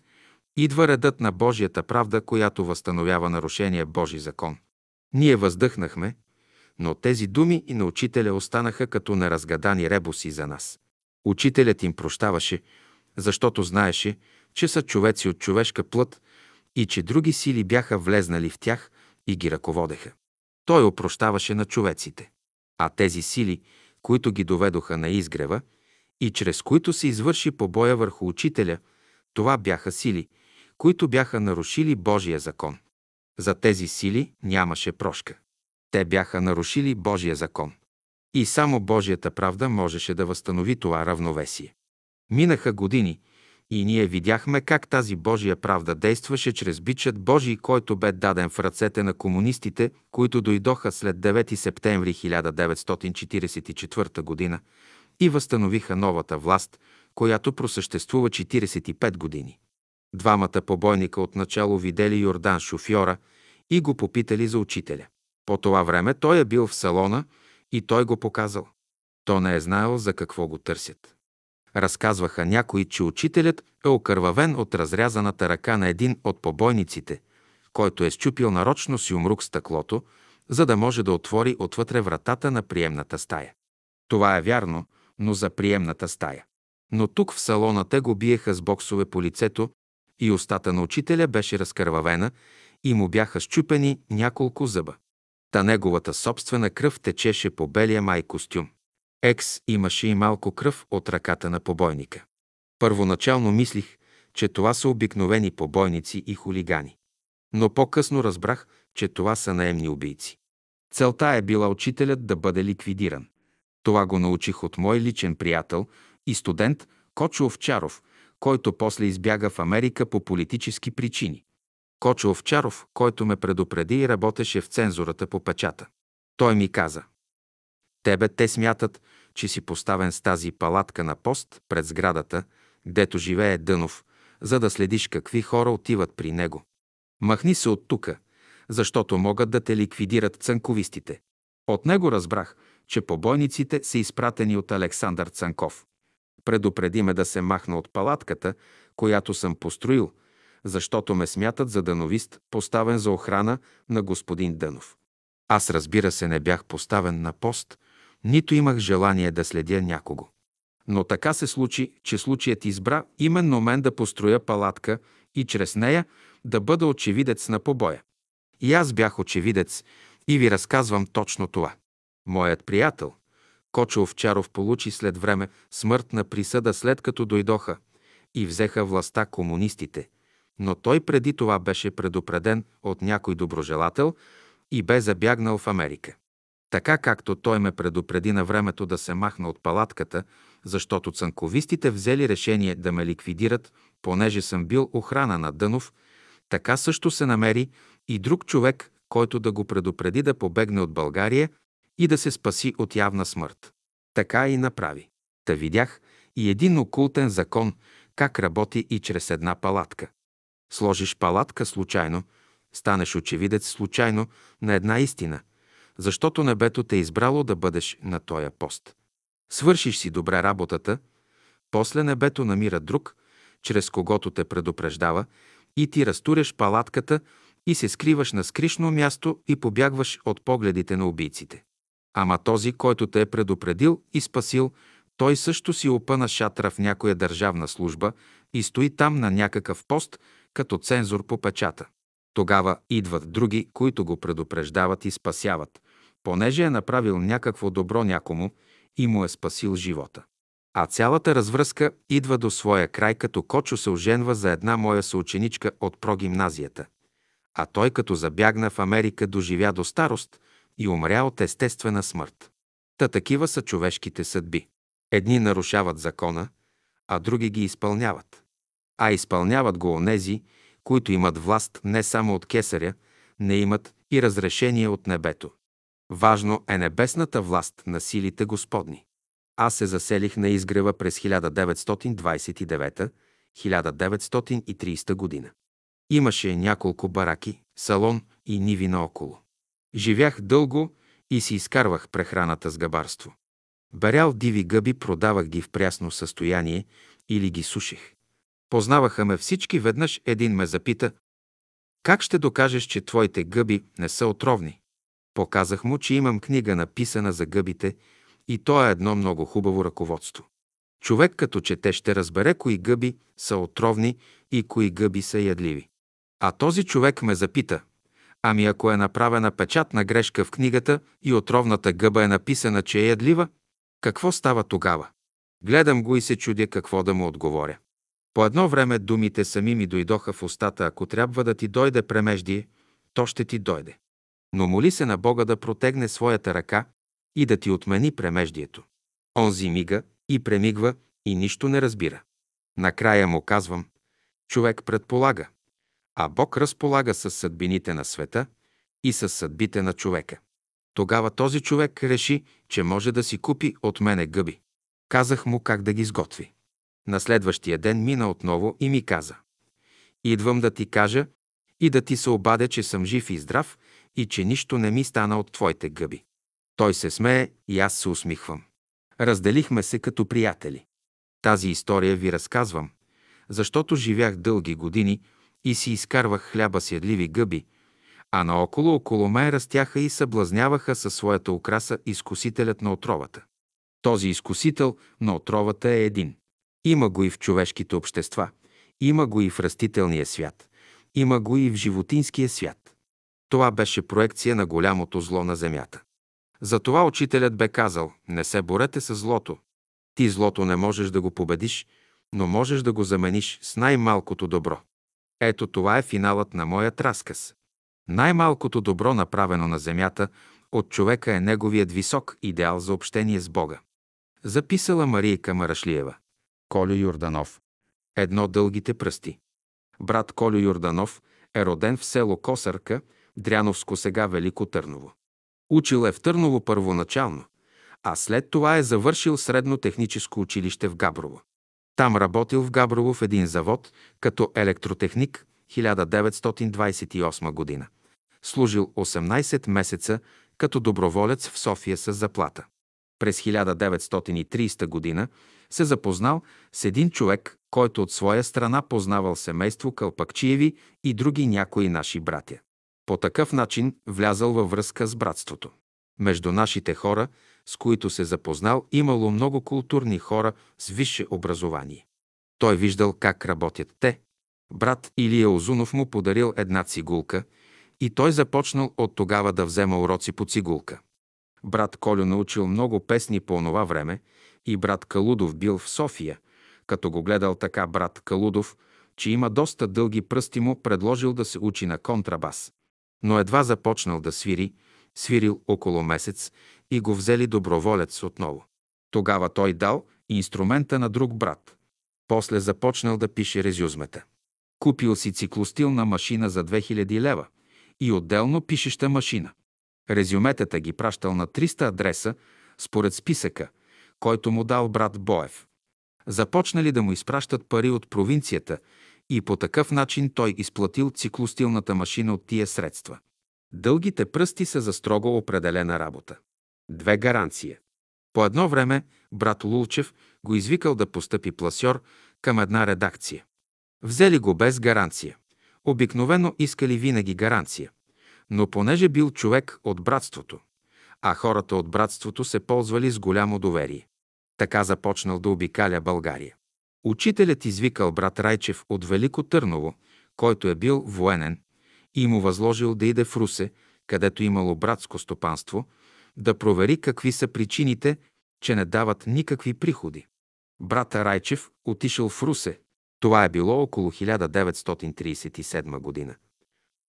Speaker 1: идва редът на Божията правда, която възстановява нарушения Божи закон. Ние въздъхнахме, но тези думи и на учителя останаха като неразгадани ребуси за нас. Учителят им прощаваше, защото знаеше, че са човеци от човешка плът и че други сили бяха влезнали в тях и ги ръководеха. Той опрощаваше на човеците. А тези сили, които ги доведоха на изгрева и чрез които се извърши побоя върху учителя, това бяха сили, които бяха нарушили Божия закон. За тези сили нямаше прошка. Те бяха нарушили Божия закон. И само Божията правда можеше да възстанови това равновесие. Минаха години и ние видяхме как тази Божия правда действаше чрез бичът Божий, който бе даден в ръцете на комунистите, които дойдоха след 9 септември 1944 година и възстановиха новата власт, която просъществува 45 години. Двамата побойника отначало видели Йордан шофьора и го попитали за учителя. По това време той е бил в салона и той го показал. То не е знаел за какво го търсят. Разказваха някои, че учителят е окървавен от разрязаната ръка на един от побойниците, който е щупил нарочно си умрук стъклото, за да може да отвори отвътре вратата на приемната стая. Това е вярно, но за приемната стая. Но тук в салона те го биеха с боксове по лицето и устата на учителя беше разкървавена и му бяха щупени няколко зъба. Та неговата собствена кръв течеше по белия май костюм. Екс имаше и малко кръв от ръката на побойника. Първоначално мислих, че това са обикновени побойници и хулигани. Но по-късно разбрах, че това са наемни убийци. Целта е била учителят да бъде ликвидиран. Това го научих от мой личен приятел и студент Кочо Овчаров, който после избяга в Америка по политически причини. Кочо Овчаров, който ме предупреди и работеше в цензурата по печата. Той ми каза – Тебе те смятат, че си поставен с тази палатка на пост пред сградата, гдето живее Дънов, за да следиш какви хора отиват при него. Махни се от тука, защото могат да те ликвидират цънковистите. От него разбрах, че побойниците са изпратени от Александър Цанков. Предупреди ме да се махна от палатката, която съм построил, защото ме смятат за дъновист, поставен за охрана на господин Дънов. Аз разбира се не бях поставен на пост, нито имах желание да следя някого. Но така се случи, че случаят избра именно мен да построя палатка и чрез нея да бъда очевидец на побоя. И аз бях очевидец и ви разказвам точно това. Моят приятел, Кочо Овчаров, получи след време смъртна присъда, след като дойдоха и взеха властта комунистите, но той преди това беше предупреден от някой доброжелател и бе забягнал в Америка. Така както той ме предупреди на времето да се махна от палатката, защото цанковистите взели решение да ме ликвидират, понеже съм бил охрана на Дънов, така също се намери и друг човек, който да го предупреди да побегне от България и да се спаси от явна смърт. Така и направи. Та видях и един окултен закон, как работи и чрез една палатка. Сложиш палатка случайно, станеш очевидец случайно на една истина – защото небето те е избрало да бъдеш на тоя пост. Свършиш си добре работата, после небето намира друг, чрез когото те предупреждава, и ти разтуряш палатката и се скриваш на скришно място и побягваш от погледите на убийците. Ама този, който те е предупредил и спасил, той също си опъна шатра в някоя държавна служба и стои там на някакъв пост, като цензор по печата. Тогава идват други, които го предупреждават и спасяват, понеже е направил някакво добро някому и му е спасил живота. А цялата развръзка идва до своя край, като Кочо се оженва за една моя съученичка от прогимназията. А той като забягна в Америка доживя до старост и умря от естествена смърт. Та такива са човешките съдби. Едни нарушават закона, а други ги изпълняват. А изпълняват го онези, които имат власт не само от кесаря, не имат и разрешение от небето. Важно е небесната власт на силите Господни. Аз се заселих на изгрева през 1929-1930 година. Имаше няколко бараки, салон и ниви наоколо. Живях дълго и си изкарвах прехраната с габарство. Берял диви гъби, продавах ги в прясно състояние или ги суших. Познаваха ме всички, веднъж един ме запита, как ще докажеш, че твоите гъби не са отровни? Показах му, че имам книга написана за гъбите и то е едно много хубаво ръководство. Човек като чете ще разбере кои гъби са отровни и кои гъби са ядливи. А този човек ме запита, ами ако е направена печатна грешка в книгата и отровната гъба е написана, че е ядлива, какво става тогава? Гледам го и се чудя какво да му отговоря. По едно време думите сами ми дойдоха в устата, ако трябва да ти дойде премеждие, то ще ти дойде но моли се на Бога да протегне своята ръка и да ти отмени премеждието. Онзи мига и премигва и нищо не разбира. Накрая му казвам, човек предполага, а Бог разполага с съдбините на света и с съдбите на човека. Тогава този човек реши, че може да си купи от мене гъби. Казах му как да ги сготви. На следващия ден мина отново и ми каза. Идвам да ти кажа и да ти се обадя, че съм жив и здрав и че нищо не ми стана от твоите гъби. Той се смее и аз се усмихвам. Разделихме се като приятели. Тази история ви разказвам, защото живях дълги години и си изкарвах хляба с ядливи гъби, а наоколо около мен растяха и съблазняваха със своята украса изкусителят на отровата. Този изкусител на отровата е един. Има го и в човешките общества, има го и в растителния свят, има го и в животинския свят. Това беше проекция на голямото зло на земята. Затова учителят бе казал, не се борете с злото. Ти злото не можеш да го победиш, но можеш да го замениш с най-малкото добро. Ето това е финалът на моят разказ. Най-малкото добро, направено на земята от човека е неговият висок идеал за общение с Бога. Записала Марийка Марашлиева. Колю Юрданов. Едно дългите пръсти. Брат Колю Юрданов е роден в село Косърка, Дряновско сега Велико Търново. Учил е в Търново първоначално, а след това е завършил средно техническо училище в Габрово. Там работил в Габрово в един завод като електротехник 1928 година. Служил 18 месеца като доброволец в София с заплата. През 1930 година се запознал с един човек, който от своя страна познавал семейство Кълпакчиеви и други някои наши братя. По такъв начин влязал във връзка с братството. Между нашите хора, с които се запознал, имало много културни хора с висше образование. Той виждал как работят те. Брат Илия Озунов му подарил една цигулка и той започнал от тогава да взема уроци по цигулка. Брат Колю научил много песни по онова време и брат Калудов бил в София. Като го гледал така брат Калудов, че има доста дълги пръсти му, предложил да се учи на контрабас. Но едва започнал да свири, свирил около месец и го взели доброволец отново. Тогава той дал инструмента на друг брат. После започнал да пише резюзмета. Купил си циклостилна машина за 2000 лева и отделно пишеща машина. Резюметата ги пращал на 300 адреса според списъка, който му дал брат Боев. Започнали да му изпращат пари от провинцията и по такъв начин той изплатил циклостилната машина от тия средства. Дългите пръсти са за строго определена работа. Две гаранция. По едно време брат Лулчев го извикал да постъпи пласьор към една редакция. Взели го без гаранция. Обикновено искали винаги гаранция. Но понеже бил човек от братството, а хората от братството се ползвали с голямо доверие. Така започнал да обикаля България. Учителят извикал брат Райчев от Велико Търново, който е бил военен, и му възложил да иде в Русе, където имало братско стопанство, да провери какви са причините, че не дават никакви приходи. Брата Райчев отишъл в Русе. Това е било около 1937 година.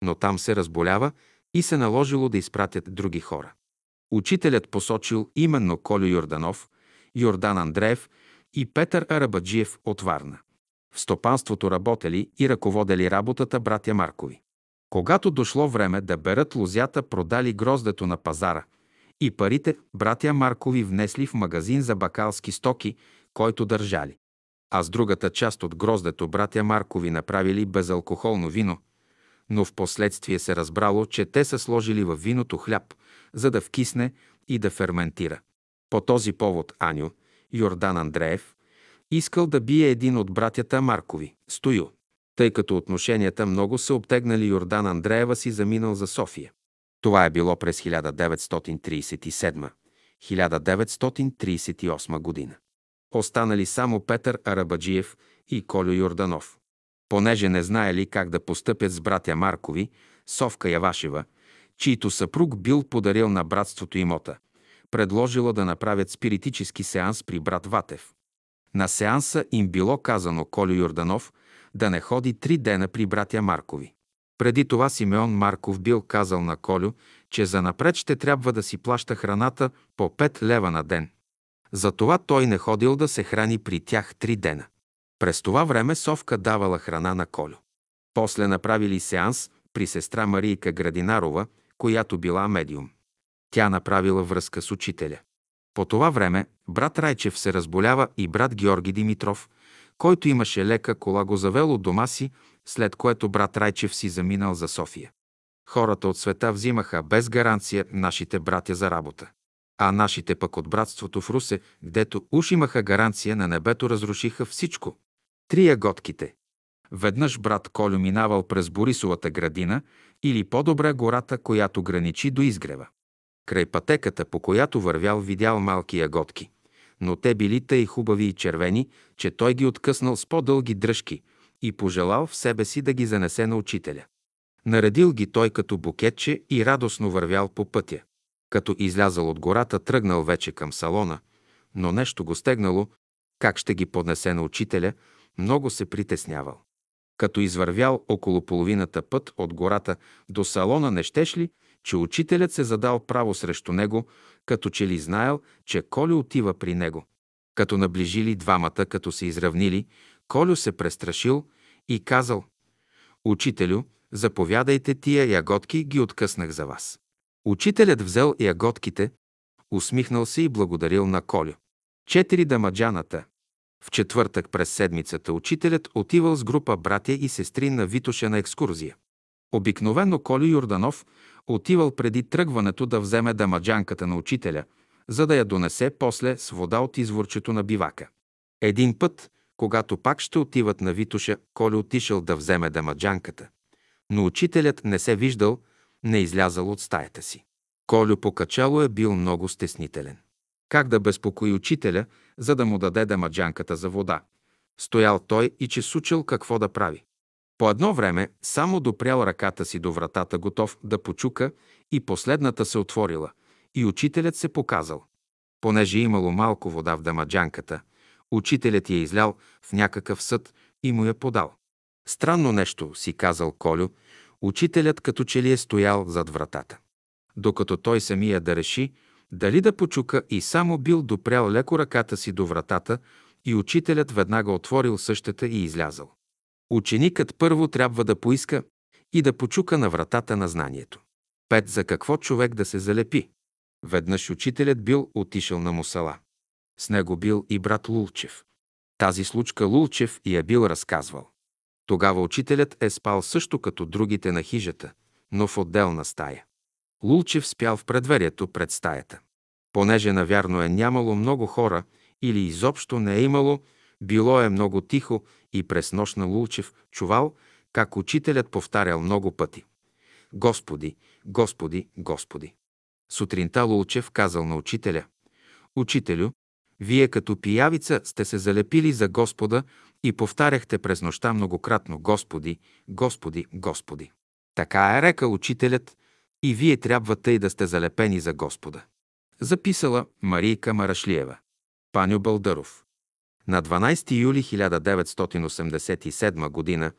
Speaker 1: Но там се разболява и се наложило да изпратят други хора. Учителят посочил именно Колю Йорданов, Йордан Андреев и Петър Арабаджиев от Варна. В стопанството работели и ръководели работата братя Маркови. Когато дошло време да берат лозята, продали гроздето на пазара и парите братя Маркови внесли в магазин за бакалски стоки, който държали. А с другата част от гроздето братя Маркови направили безалкохолно вино, но в последствие се разбрало, че те са сложили във виното хляб, за да вкисне и да ферментира. По този повод Аню, Йордан Андреев, искал да бие един от братята Маркови, Стою, тъй като отношенията много се обтегнали Йордан Андреева си заминал за София. Това е било през 1937-1938 година. Останали само Петър Арабаджиев и Колю Йорданов. Понеже не знаели как да постъпят с братя Маркови, Совка Явашева, чийто съпруг бил подарил на братството имота, предложила да направят спиритически сеанс при брат Ватев. На сеанса им било казано Колю Йорданов да не ходи три дена при братя Маркови. Преди това Симеон Марков бил казал на Колю, че за напред ще трябва да си плаща храната по 5 лева на ден. Затова той не ходил да се храни при тях три дена. През това време Совка давала храна на Колю. После направили сеанс при сестра Марийка Градинарова, която била медиум. Тя направила връзка с учителя. По това време брат Райчев се разболява и брат Георги Димитров, който имаше лека кола, го завел от дома си, след което брат Райчев си заминал за София. Хората от света взимаха без гаранция нашите братя за работа. А нашите пък от братството в Русе, гдето уж имаха гаранция на небето, разрушиха всичко. Трия готките. Веднъж брат Колю минавал през Борисовата градина или по-добре гората, която граничи до изгрева. Край пътеката, по която вървял, видял малки ягодки. Но те били тъй хубави и червени, че той ги откъснал с по-дълги дръжки и пожелал в себе си да ги занесе на учителя. Наредил ги той като букетче и радостно вървял по пътя. Като излязал от гората, тръгнал вече към салона, но нещо го стегнало, как ще ги поднесе на учителя, много се притеснявал. Като извървял около половината път от гората до салона, не щеш ли, че учителят се задал право срещу него, като че ли знаел, че Колю отива при него. Като наближили двамата, като се изравнили, Колю се престрашил и казал «Учителю, заповядайте тия ягодки, ги откъснах за вас». Учителят взел ягодките, усмихнал се и благодарил на Колю. Четири дамаджаната. В четвъртък през седмицата учителят отивал с група братя и сестри на Витоша на екскурзия. Обикновено Коли Йорданов отивал преди тръгването да вземе дамаджанката на учителя, за да я донесе после с вода от изворчето на бивака. Един път, когато пак ще отиват на Витоша, Коли отишъл да вземе дамаджанката. Но учителят не се виждал, не излязал от стаята си. Колю покачало е бил много стеснителен. Как да безпокои учителя, за да му даде дамаджанката за вода? Стоял той и че сучил какво да прави. По едно време само допрял ръката си до вратата, готов да почука, и последната се отворила, и учителят се показал. Понеже имало малко вода в дамаджанката, учителят я излял в някакъв съд и му я подал. Странно нещо, си казал Колю, учителят като че ли е стоял зад вратата. Докато той самия да реши, дали да почука и само бил допрял леко ръката си до вратата и учителят веднага отворил същата и излязал. Ученикът първо трябва да поиска и да почука на вратата на знанието. Пет за какво човек да се залепи. Веднъж учителят бил отишъл на мусала. С него бил и брат Лулчев. Тази случка Лулчев я бил разказвал. Тогава учителят е спал също като другите на хижата, но в отделна стая. Лулчев спял в предверието пред стаята. Понеже навярно е нямало много хора или изобщо не е имало, било е много тихо и през нощ на Лулчев чувал, как учителят повтарял много пъти. Господи, Господи, Господи. Сутринта Лулчев казал на учителя, Учителю, вие като пиявица сте се залепили за Господа и повтаряхте през нощта многократно Господи, Господи, Господи. Така е рекал учителят и вие трябва тъй да сте залепени за Господа. Записала Марийка Марашлиева. Паню Бълдъров. На 12 юли 1987 г.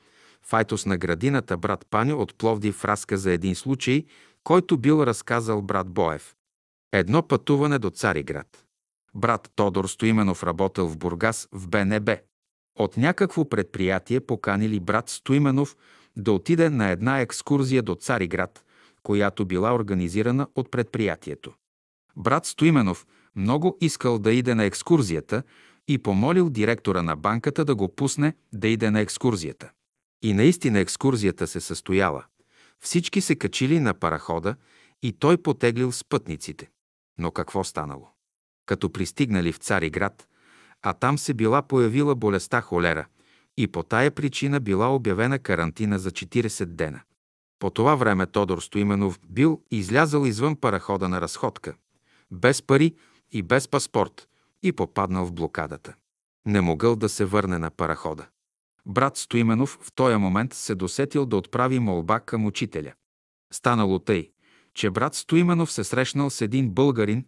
Speaker 1: Файтос на градината брат Паню от Пловдив разказа един случай, който бил разказал брат Боев. Едно пътуване до Цариград. Брат Тодор Стоименов работил в Бургас в БНБ. От някакво предприятие поканили брат Стоименов да отиде на една екскурзия до Цариград, която била организирана от предприятието. Брат Стоименов много искал да иде на екскурзията и помолил директора на банката да го пусне да иде на екскурзията. И наистина екскурзията се състояла. Всички се качили на парахода и той потеглил с пътниците. Но какво станало? Като пристигнали в Цариград, а там се била появила болестта холера и по тая причина била обявена карантина за 40 дена. По това време Тодор Стоименов бил излязал извън парахода на разходка, без пари и без паспорт, и попаднал в блокадата. Не могъл да се върне на парахода. Брат Стоименов в този момент се досетил да отправи молба към учителя. Станало тъй, че брат Стоименов се срещнал с един българин,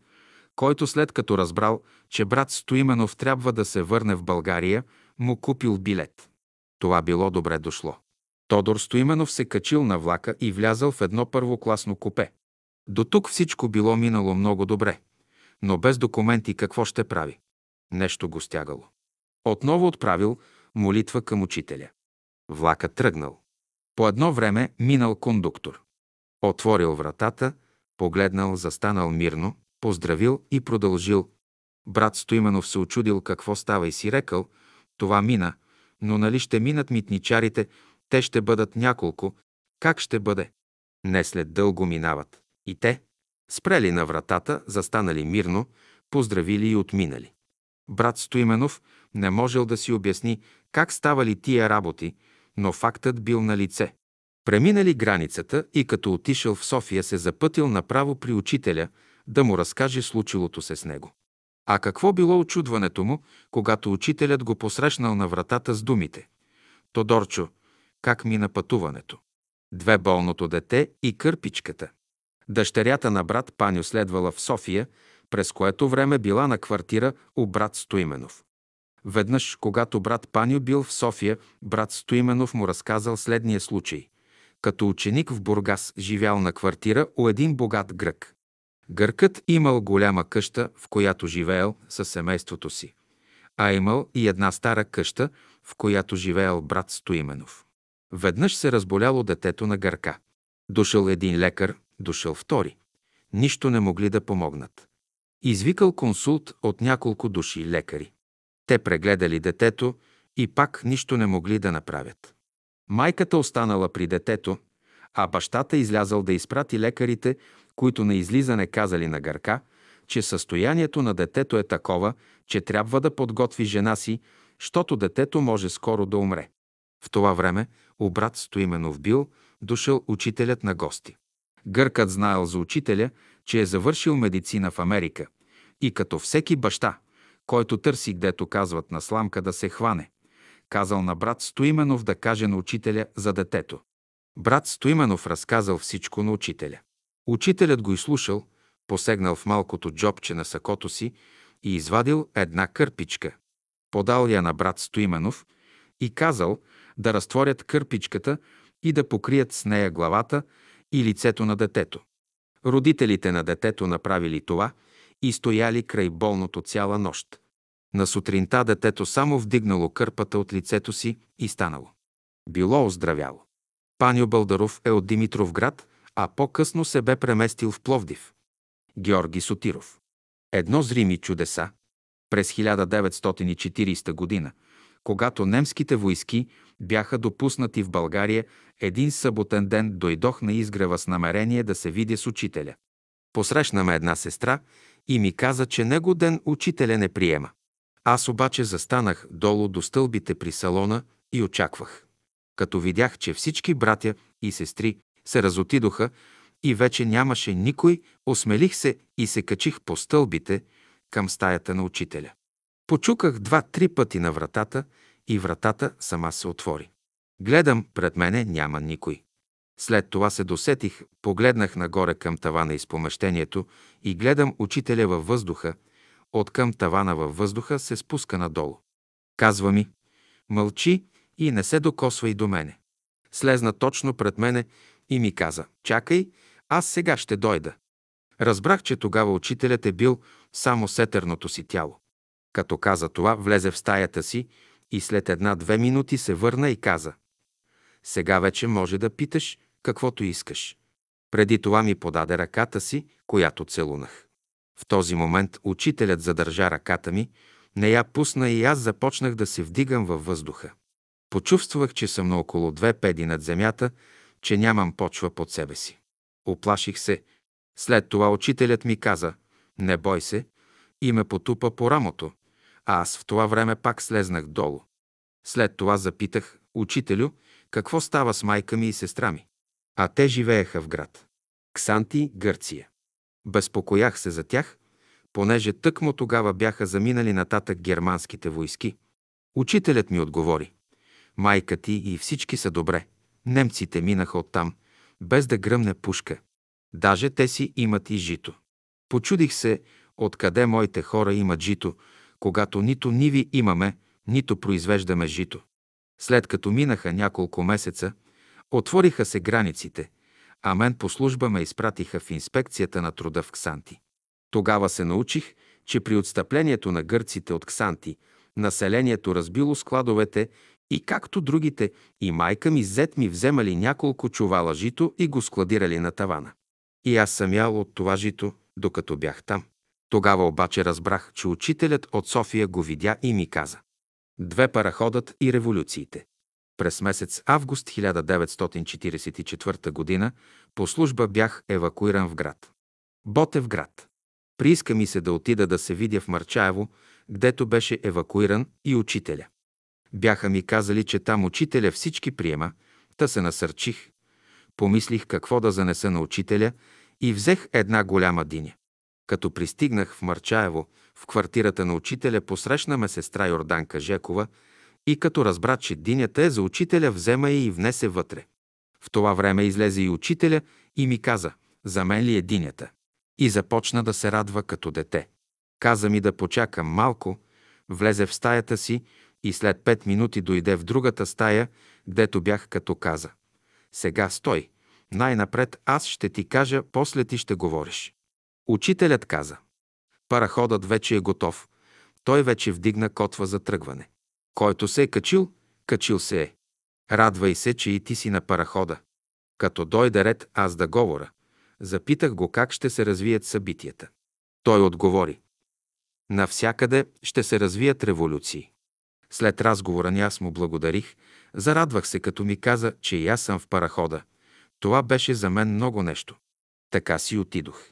Speaker 1: който след като разбрал, че брат Стоименов трябва да се върне в България, му купил билет. Това било добре дошло. Тодор Стоименов се качил на влака и влязал в едно първокласно купе. До тук всичко било минало много добре но без документи какво ще прави? Нещо го стягало. Отново отправил молитва към учителя. Влака тръгнал. По едно време минал кондуктор. Отворил вратата, погледнал, застанал мирно, поздравил и продължил. Брат Стоименов се очудил какво става и си рекал, това мина, но нали ще минат митничарите, те ще бъдат няколко, как ще бъде? Не след дълго минават. И те, Спрели на вратата, застанали мирно, поздравили и отминали. Брат Стоименов не можел да си обясни как ставали тия работи, но фактът бил на лице. Преминали границата и като отишъл в София се запътил направо при учителя да му разкаже случилото се с него. А какво било очудването му, когато учителят го посрещнал на вратата с думите «Тодорчо, как мина пътуването?» Две болното дете и кърпичката. Дъщерята на брат Паню следвала в София, през което време била на квартира у брат Стоименов. Веднъж, когато брат Паню бил в София, брат Стоименов му разказал следния случай. Като ученик в Бургас живял на квартира у един богат грък. Гъркът имал голяма къща, в която живеел със семейството си, а имал и една стара къща, в която живеел брат Стоименов. Веднъж се разболяло детето на гърка. Дошъл един лекар, дошъл втори. Нищо не могли да помогнат. Извикал консулт от няколко души лекари. Те прегледали детето и пак нищо не могли да направят. Майката останала при детето, а бащата излязал да изпрати лекарите, които на излизане казали на гърка, че състоянието на детето е такова, че трябва да подготви жена си, щото детето може скоро да умре. В това време у брат Стоименов бил дошъл учителят на гости. Гъркът знаел за учителя, че е завършил медицина в Америка и като всеки баща, който търси гдето казват на сламка да се хване, казал на брат Стоименов да каже на учителя за детето. Брат Стоименов разказал всичко на учителя. Учителят го изслушал, посегнал в малкото джобче на сакото си и извадил една кърпичка. Подал я на брат Стоименов и казал да разтворят кърпичката и да покрият с нея главата и лицето на детето. Родителите на детето направили това и стояли край болното цяла нощ. На сутринта детето само вдигнало кърпата от лицето си и станало. Било оздравяло. Паню Бълдаров е от Димитров град, а по-късно се бе преместил в Пловдив. Георги Сотиров. Едно зрими чудеса. През 1940 година, когато немските войски бяха допуснати в България, един съботен ден дойдох на изгрева с намерение да се видя с учителя. Посрещна ме една сестра и ми каза, че него ден учителя не приема. Аз обаче застанах долу до стълбите при салона и очаквах. Като видях, че всички братя и сестри се разотидоха и вече нямаше никой, осмелих се и се качих по стълбите към стаята на учителя. Почуках два-три пъти на вратата и вратата сама се отвори. Гледам, пред мене няма никой. След това се досетих, погледнах нагоре към тавана из помещението и гледам учителя във въздуха, от към тавана във въздуха се спуска надолу. Казва ми, мълчи и не се докосва и до мене. Слезна точно пред мене и ми каза, чакай, аз сега ще дойда. Разбрах, че тогава учителят е бил само сетерното си тяло. Като каза това, влезе в стаята си и след една-две минути се върна и каза, сега вече може да питаш каквото искаш. Преди това ми подаде ръката си, която целунах. В този момент учителят задържа ръката ми, не я пусна и аз започнах да се вдигам във въздуха. Почувствах, че съм на около две педи над земята, че нямам почва под себе си. Оплаших се. След това учителят ми каза, не бой се, и ме потупа по рамото, а аз в това време пак слезнах долу. След това запитах, учителю, какво става с майка ми и сестра ми. А те живееха в град. Ксанти, Гърция. Безпокоях се за тях, понеже тъкмо тогава бяха заминали нататък германските войски. Учителят ми отговори. Майка ти и всички са добре. Немците минаха оттам, без да гръмне пушка. Даже те си имат и жито. Почудих се, откъде моите хора имат жито, когато нито ниви имаме, нито произвеждаме жито. След като минаха няколко месеца, отвориха се границите, а мен по служба ме изпратиха в инспекцията на труда в Ксанти. Тогава се научих, че при отстъплението на гърците от Ксанти, населението разбило складовете и както другите, и майка ми зет ми вземали няколко чувала жито и го складирали на тавана. И аз съм ял от това жито, докато бях там. Тогава обаче разбрах, че учителят от София го видя и ми каза. Две параходът и революциите. През месец август 1944 г. по служба бях евакуиран в град. Ботев град. Прииска ми се да отида да се видя в Марчаево, гдето беше евакуиран и учителя. Бяха ми казали, че там учителя всички приема, та се насърчих. Помислих какво да занеса на учителя и взех една голяма диня. Като пристигнах в Марчаево, в квартирата на учителя посрещна ме сестра Йорданка Жекова и като разбра, че динята е за учителя, взема я и внесе вътре. В това време излезе и учителя и ми каза, за мен ли е динята? И започна да се радва като дете. Каза ми да почакам малко, влезе в стаята си и след пет минути дойде в другата стая, гдето бях, като каза. Сега стой. Най-напред аз ще ти кажа, после ти ще говориш. Учителят каза. Параходът вече е готов. Той вече вдигна котва за тръгване. Който се е качил, качил се е. Радвай се, че и ти си на парахода. Като дойде ред аз да говоря, запитах го как ще се развият събитията. Той отговори. Навсякъде ще се развият революции. След разговора ни аз му благодарих, зарадвах се, като ми каза, че и аз съм в парахода. Това беше за мен много нещо. Така си отидох.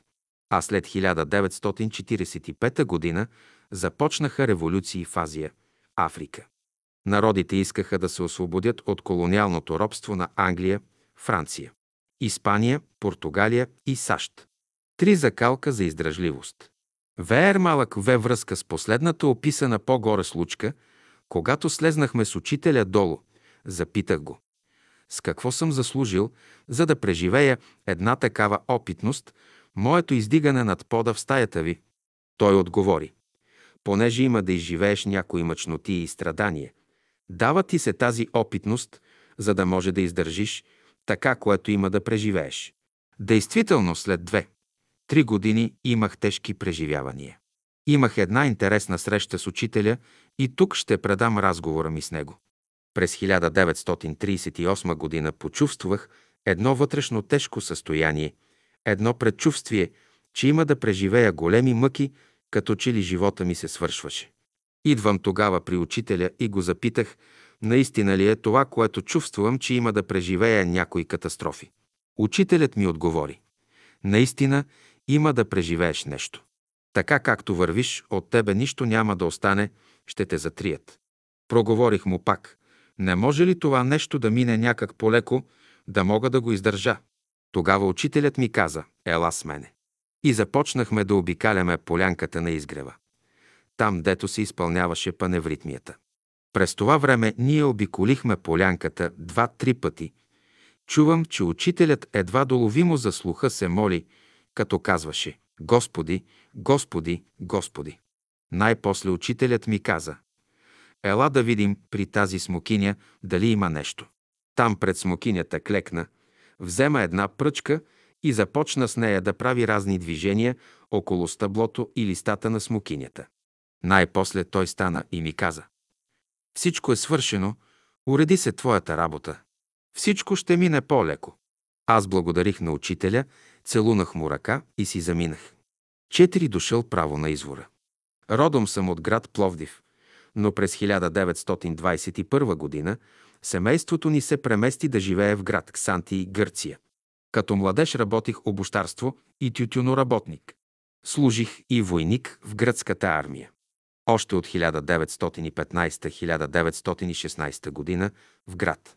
Speaker 1: А след 1945 година започнаха революции в Азия, Африка. Народите искаха да се освободят от колониалното робство на Англия, Франция, Испания, Португалия и САЩ. Три закалка за издръжливост. Веер малък ве връзка с последната описана по-горе случка, когато слезнахме с учителя долу. Запитах го. С какво съм заслужил, за да преживея една такава опитност, моето издигане над пода в стаята ви? Той отговори. Понеже има да изживееш някои мъчноти и страдания, дава ти се тази опитност, за да може да издържиш така, което има да преживееш. Действително, след две, три години имах тежки преживявания. Имах една интересна среща с учителя и тук ще предам разговора ми с него. През 1938 година почувствах едно вътрешно тежко състояние, едно предчувствие, че има да преживея големи мъки, като че ли живота ми се свършваше. Идвам тогава при учителя и го запитах, наистина ли е това, което чувствам, че има да преживея някои катастрофи. Учителят ми отговори. Наистина има да преживееш нещо. Така както вървиш, от тебе нищо няма да остане, ще те затрият. Проговорих му пак. Не може ли това нещо да мине някак полеко, да мога да го издържа? Тогава учителят ми каза, ела с мене. И започнахме да обикаляме полянката на изгрева. Там, дето се изпълняваше паневритмията. През това време ние обиколихме полянката два-три пъти. Чувам, че учителят едва доловимо за слуха се моли, като казваше «Господи, Господи, Господи». Най-после учителят ми каза «Ела да видим при тази смокиня дали има нещо». Там пред смокинята клекна, взема една пръчка и започна с нея да прави разни движения около стъблото и листата на смокинята. Най-после той стана и ми каза Всичко е свършено, уреди се твоята работа. Всичко ще мине по-леко. Аз благодарих на учителя, целунах му ръка и си заминах. Четири дошъл право на извора. Родом съм от град Пловдив, но през 1921 година семейството ни се премести да живее в град Ксанти, Гърция. Като младеж работих обощарство и тютюноработник. Служих и войник в гръцката армия. Още от 1915-1916 година в град.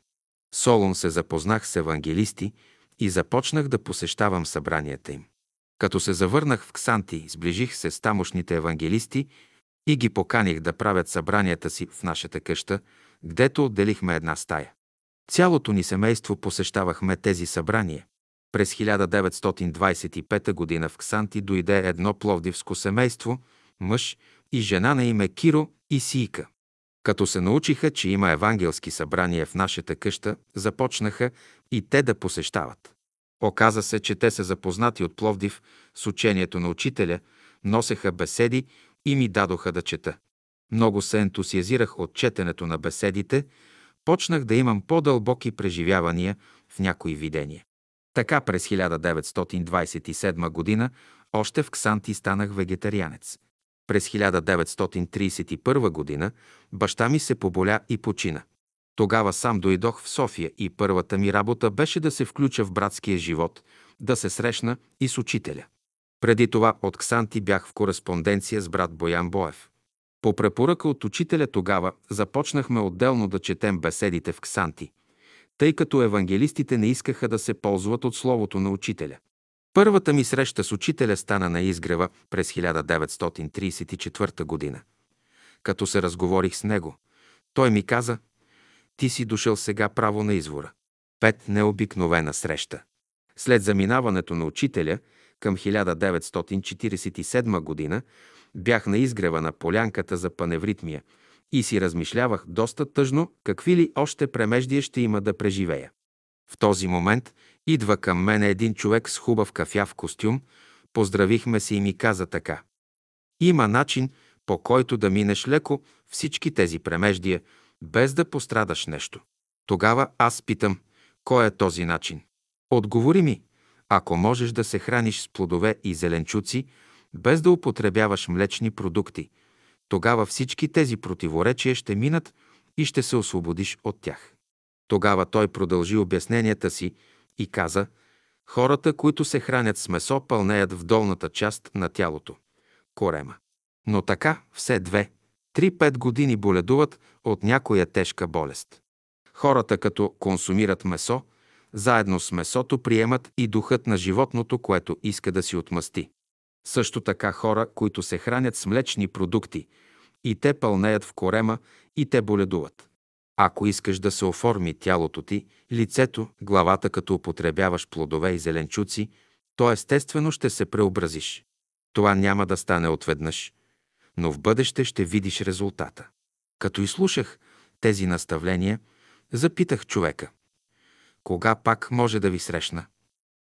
Speaker 1: Солон се запознах с евангелисти и започнах да посещавам събранията им. Като се завърнах в Ксанти, сближих се с тамошните евангелисти и ги поканих да правят събранията си в нашата къща, гдето отделихме една стая. Цялото ни семейство посещавахме тези събрания. През 1925 г. в Ксанти дойде едно пловдивско семейство, мъж и жена на име Киро и Сийка. Като се научиха, че има евангелски събрания в нашата къща, започнаха и те да посещават. Оказа се, че те са запознати от Пловдив с учението на учителя, носеха беседи и ми дадоха да чета. Много се ентусиазирах от четенето на беседите, почнах да имам по-дълбоки преживявания в някои видения. Така през 1927 година още в Ксанти станах вегетарианец. През 1931 година баща ми се поболя и почина. Тогава сам дойдох в София и първата ми работа беше да се включа в братския живот, да се срещна и с учителя. Преди това от Ксанти бях в кореспонденция с брат Боян Боев. По препоръка от учителя тогава започнахме отделно да четем беседите в Ксанти, тъй като евангелистите не искаха да се ползват от словото на учителя. Първата ми среща с учителя стана на изгрева през 1934 година. Като се разговорих с него, той ми каза, ти си дошъл сега право на извора. Пет необикновена среща. След заминаването на учителя към 1947 година бях на изгрева на полянката за паневритмия и си размишлявах доста тъжно какви ли още премеждия ще има да преживея. В този момент идва към мен един човек с хубав кафяв костюм, поздравихме се и ми каза така. Има начин, по който да минеш леко всички тези премеждия, без да пострадаш нещо. Тогава аз питам, кой е този начин? Отговори ми, ако можеш да се храниш с плодове и зеленчуци, без да употребяваш млечни продукти, тогава всички тези противоречия ще минат и ще се освободиш от тях. Тогава той продължи обясненията си и каза, хората, които се хранят с месо, пълнеят в долната част на тялото – корема. Но така все две, три-пет години боледуват от някоя тежка болест. Хората, като консумират месо, заедно с месото приемат и духът на животното, което иска да си отмъсти. Също така хора, които се хранят с млечни продукти, и те пълнеят в корема, и те боледуват. Ако искаш да се оформи тялото ти, лицето, главата, като употребяваш плодове и зеленчуци, то естествено ще се преобразиш. Това няма да стане отведнъж, но в бъдеще ще видиш резултата. Като изслушах тези наставления, запитах човека. Кога пак може да ви срещна?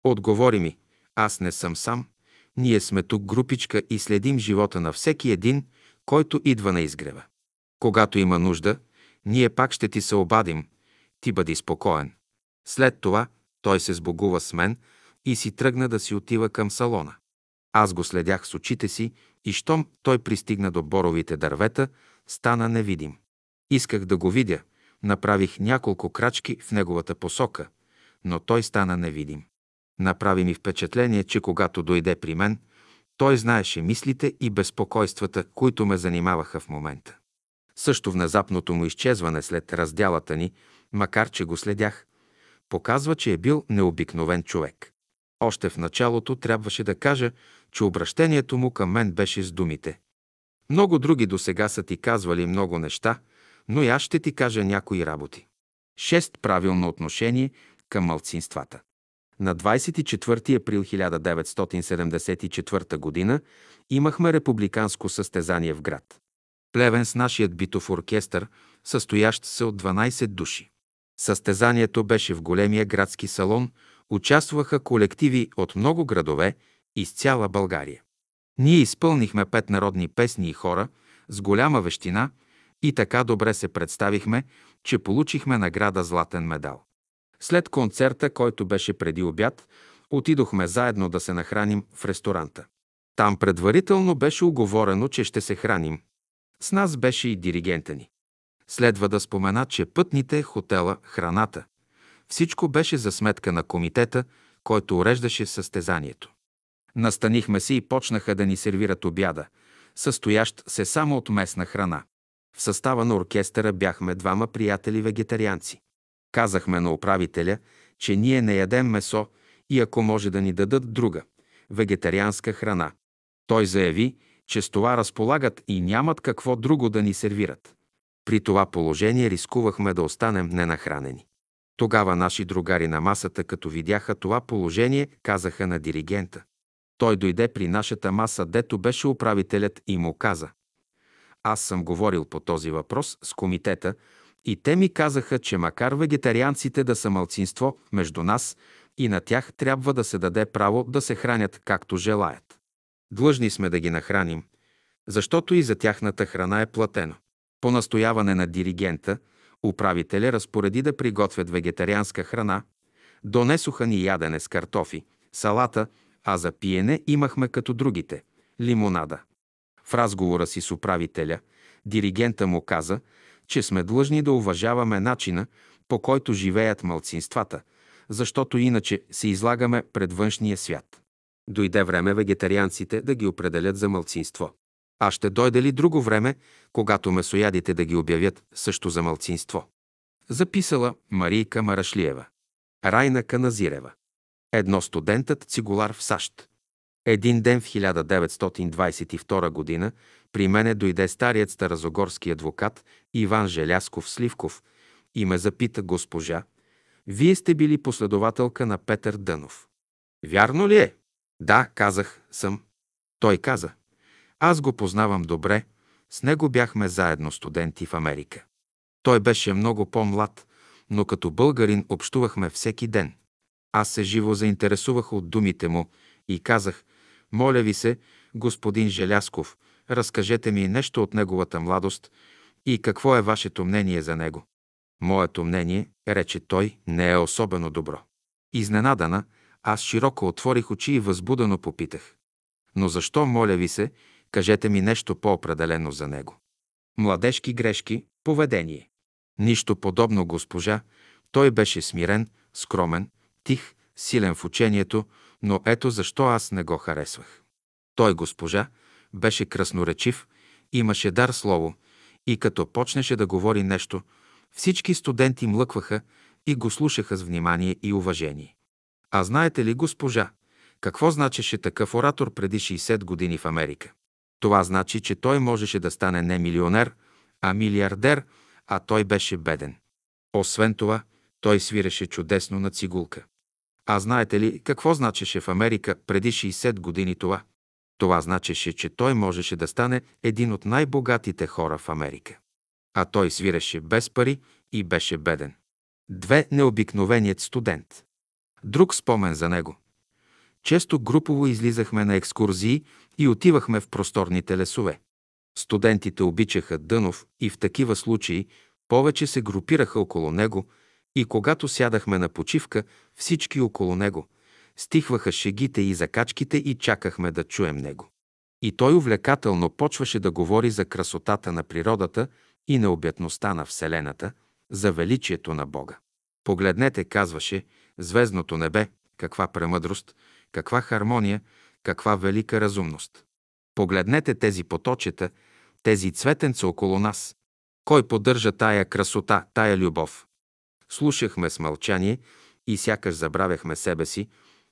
Speaker 1: Отговори ми, аз не съм сам, ние сме тук групичка и следим живота на всеки един, който идва на изгрева. Когато има нужда, ние пак ще ти се обадим, ти бъди спокоен. След това той се сбогува с мен и си тръгна да си отива към салона. Аз го следях с очите си и щом той пристигна до боровите дървета, стана невидим. Исках да го видя, направих няколко крачки в неговата посока, но той стана невидим. Направи ми впечатление, че когато дойде при мен, той знаеше мислите и безпокойствата, които ме занимаваха в момента. Също внезапното му изчезване след разделата ни, макар че го следях, показва, че е бил необикновен човек. Още в началото трябваше да кажа, че обращението му към мен беше с думите. Много други до сега са ти казвали много неща, но и аз ще ти кажа някои работи. Шест правилно отношение към мълцинствата. На 24 април 1974 г. имахме републиканско състезание в град. Плевен с нашият битов оркестър, състоящ се от 12 души. Състезанието беше в големия градски салон, участваха колективи от много градове из цяла България. Ние изпълнихме пет народни песни и хора с голяма вещина и така добре се представихме, че получихме награда Златен медал. След концерта, който беше преди обяд, отидохме заедно да се нахраним в ресторанта. Там предварително беше оговорено, че ще се храним. С нас беше и диригента ни. Следва да спомена, че пътните, хотела, храната, всичко беше за сметка на комитета, който уреждаше състезанието. Настанихме се и почнаха да ни сервират обяда, състоящ се само от местна храна. В състава на оркестъра бяхме двама приятели вегетарианци. Казахме на управителя, че ние не ядем месо и ако може да ни дадат друга, вегетарианска храна. Той заяви, че с това разполагат и нямат какво друго да ни сервират. При това положение рискувахме да останем ненахранени. Тогава наши другари на масата, като видяха това положение, казаха на диригента. Той дойде при нашата маса, дето беше управителят и му каза. Аз съм говорил по този въпрос с комитета и те ми казаха, че макар вегетарианците да са мълцинство между нас, и на тях трябва да се даде право да се хранят както желаят. Длъжни сме да ги нахраним, защото и за тяхната храна е платено. По настояване на диригента, управителя разпореди да приготвят вегетарианска храна, донесоха ни ядене с картофи, салата, а за пиене имахме като другите – лимонада. В разговора си с управителя, диригента му каза, че сме длъжни да уважаваме начина, по който живеят мълцинствата, защото иначе се излагаме пред външния свят. Дойде време вегетарианците да ги определят за мълцинство. А ще дойде ли друго време, когато месоядите да ги обявят също за мълцинство? Записала Марийка Марашлиева. Райна Каназирева. Едно студентът цигулар в САЩ. Един ден в 1922 година при мене дойде старият старозагорски адвокат Иван Желясков Сливков и ме запита госпожа, вие сте били последователка на Петър Дънов. Вярно ли е? Да, казах, съм. Той каза, аз го познавам добре, с него бяхме заедно студенти в Америка. Той беше много по-млад, но като българин общувахме всеки ден. Аз се живо заинтересувах от думите му и казах, моля ви се, господин Желясков, разкажете ми нещо от неговата младост и какво е вашето мнение за него. Моето мнение, рече той, не е особено добро. Изненадана, аз широко отворих очи и възбудено попитах. Но защо, моля ви се, кажете ми нещо по-определено за него. Младежки грешки, поведение. Нищо подобно, госпожа. Той беше смирен, скромен, тих, силен в учението, но ето защо аз не го харесвах. Той, госпожа, беше красноречив, имаше дар слово и като почнеше да говори нещо, всички студенти млъкваха и го слушаха с внимание и уважение. А знаете ли, госпожа, какво значеше такъв оратор преди 60 години в Америка? Това значи, че той можеше да стане не милионер, а милиардер, а той беше беден. Освен това, той свиреше чудесно на цигулка. А знаете ли какво значеше в Америка преди 60 години това? Това значеше, че той можеше да стане един от най-богатите хора в Америка. А той свиреше без пари и беше беден. Две необикновеният студент. Друг спомен за него. Често групово излизахме на екскурзии и отивахме в просторните лесове. Студентите обичаха Дънов и в такива случаи повече се групираха около него и когато сядахме на почивка, всички около него, стихваха шегите и закачките и чакахме да чуем него. И той увлекателно почваше да говори за красотата на природата и необятността на Вселената, за величието на Бога. Погледнете, казваше, звездното небе, каква премъдрост, каква хармония, каква велика разумност. Погледнете тези поточета, тези цветенца около нас. Кой поддържа тая красота, тая любов? Слушахме с мълчание и сякаш забравяхме себе си,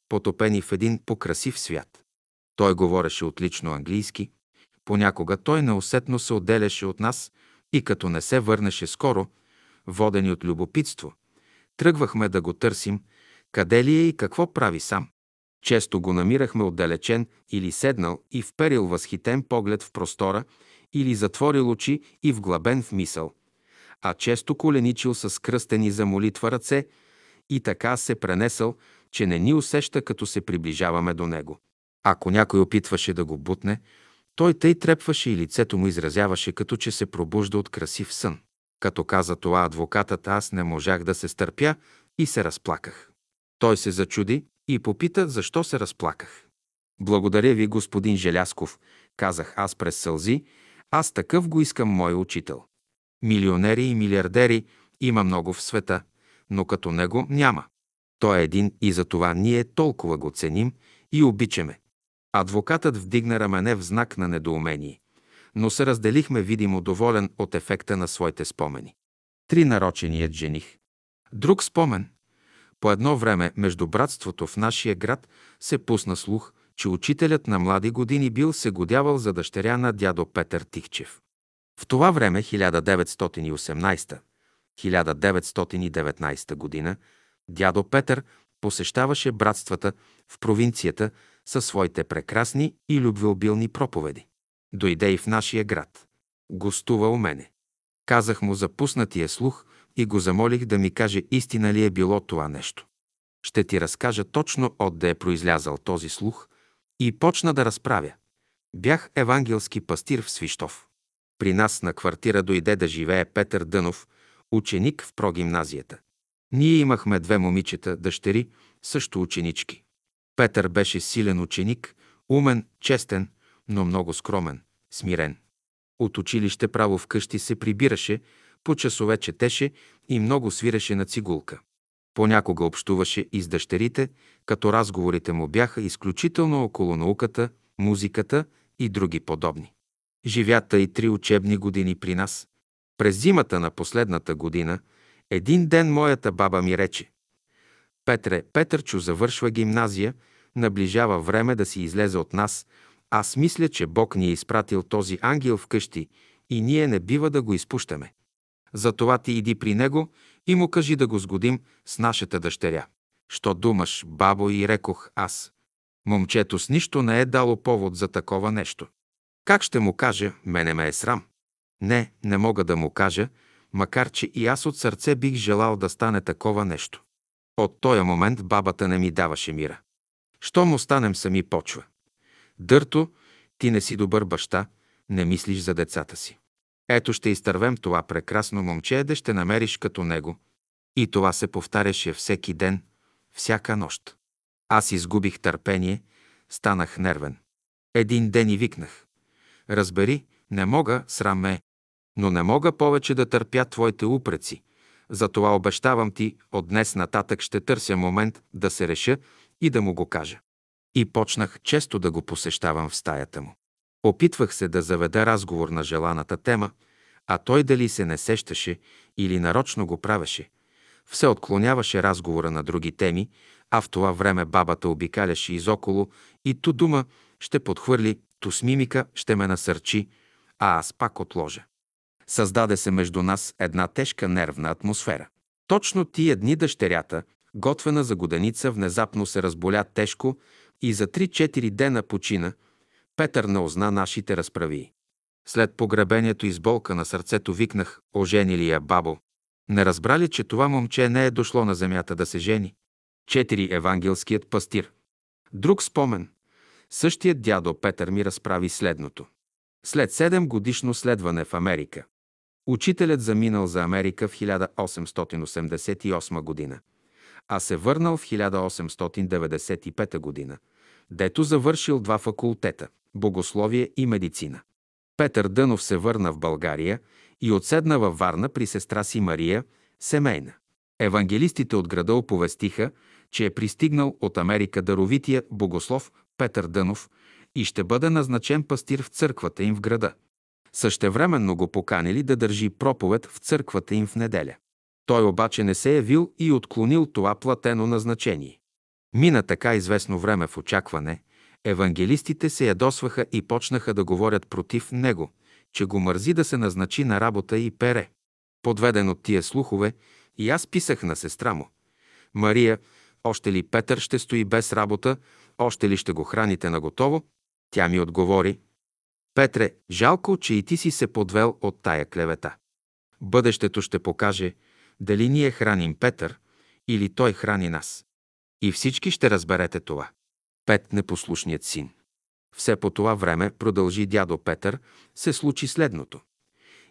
Speaker 1: потопени в един покрасив свят. Той говореше отлично английски, понякога той неусетно се отделяше от нас и като не се върнеше скоро, водени от любопитство, тръгвахме да го търсим, къде ли е и какво прави сам. Често го намирахме отдалечен или седнал и вперил възхитен поглед в простора или затворил очи и вглъбен в мисъл, а често коленичил с кръстени за молитва ръце и така се пренесъл, че не ни усеща, като се приближаваме до него. Ако някой опитваше да го бутне, той тъй трепваше и лицето му изразяваше, като че се пробужда от красив сън. Като каза това адвокатът, аз не можах да се стърпя и се разплаках. Той се зачуди и попита, защо се разплаках. Благодаря ви, господин Желясков, казах аз през сълзи, аз такъв го искам мой учител. Милионери и милиардери има много в света, но като него няма. Той е един и за това ние толкова го ценим и обичаме. Адвокатът вдигна рамене в знак на недоумение, но се разделихме видимо доволен от ефекта на своите спомени. Три нароченият жених. Друг спомен. По едно време между братството в нашия град се пусна слух, че учителят на млади години бил се годявал за дъщеря на дядо Петър Тихчев. В това време, 1918-1919 година, дядо Петър посещаваше братствата в провинцията със своите прекрасни и любвеобилни проповеди. Дойде и в нашия град. Гостува у мене. Казах му за пуснатия слух и го замолих да ми каже истина ли е било това нещо. Ще ти разкажа точно отде е произлязал този слух и почна да разправя. Бях евангелски пастир в Свищов. При нас на квартира дойде да живее Петър Дънов, ученик в прогимназията. Ние имахме две момичета, дъщери, също ученички. Петър беше силен ученик, умен, честен, но много скромен, смирен. От училище право вкъщи се прибираше, по часове четеше и много свиреше на цигулка. Понякога общуваше и с дъщерите, като разговорите му бяха изключително около науката, музиката и други подобни. Живята и три учебни години при нас. През зимата на последната година, един ден моята баба ми рече Петре, Петърчо завършва гимназия, наближава време да си излезе от нас. Аз мисля, че Бог ни е изпратил този ангел вкъщи и ние не бива да го изпущаме. Затова ти иди при него и му кажи да го сгодим с нашата дъщеря. Що думаш, бабо, и рекох аз. Момчето с нищо не е дало повод за такова нещо. Как ще му кажа, мене ме е срам. Не, не мога да му кажа, макар че и аз от сърце бих желал да стане такова нещо. От този момент бабата не ми даваше мира. Щом останем сами почва. Дърто, ти не си добър баща, не мислиш за децата си. Ето ще изтървем това прекрасно момче, да ще намериш като него. И това се повтаряше всеки ден, всяка нощ. Аз изгубих търпение, станах нервен. Един ден и викнах. Разбери, не мога, срам ме, но не мога повече да търпя твоите упреци. Затова обещавам ти, от днес нататък ще търся момент да се реша и да му го кажа. И почнах често да го посещавам в стаята му. Опитвах се да заведа разговор на желаната тема, а той дали се не сещаше или нарочно го правеше. Все отклоняваше разговора на други теми, а в това време бабата обикаляше изоколо и ту дума ще подхвърли, ту с мимика ще ме насърчи, а аз пак отложа. Създаде се между нас една тежка нервна атмосфера. Точно тия дни дъщерята, готвена за годеница, внезапно се разболя тежко и за 3-4 дена почина. Петър не озна нашите разправи. След погребението и с болка на сърцето викнах, ожени ли я бабо? Не разбрали, че това момче не е дошло на земята да се жени? Четири евангелският пастир. Друг спомен. Същият дядо Петър ми разправи следното. След 7 годишно следване в Америка, учителят заминал за Америка в 1888 година, а се върнал в 1895 година, дето завършил два факултета – богословие и медицина. Петър Дънов се върна в България и отседна във Варна при сестра си Мария, семейна. Евангелистите от града оповестиха, че е пристигнал от Америка даровития богослов Петър Дънов и ще бъде назначен пастир в църквата им в града. Същевременно го поканили да държи проповед в църквата им в неделя. Той обаче не се явил и отклонил това платено назначение. Мина така известно време в очакване, евангелистите се ядосваха и почнаха да говорят против него, че го мързи да се назначи на работа и пере. Подведен от тия слухове, и аз писах на сестра му. Мария, още ли Петър ще стои без работа, още ли ще го храните на готово? Тя ми отговори. Петре, жалко, че и ти си се подвел от тая клевета. Бъдещето ще покаже дали ние храним Петър или той храни нас. И всички ще разберете това. Пет непослушният син. Все по това време, продължи дядо Петър, се случи следното.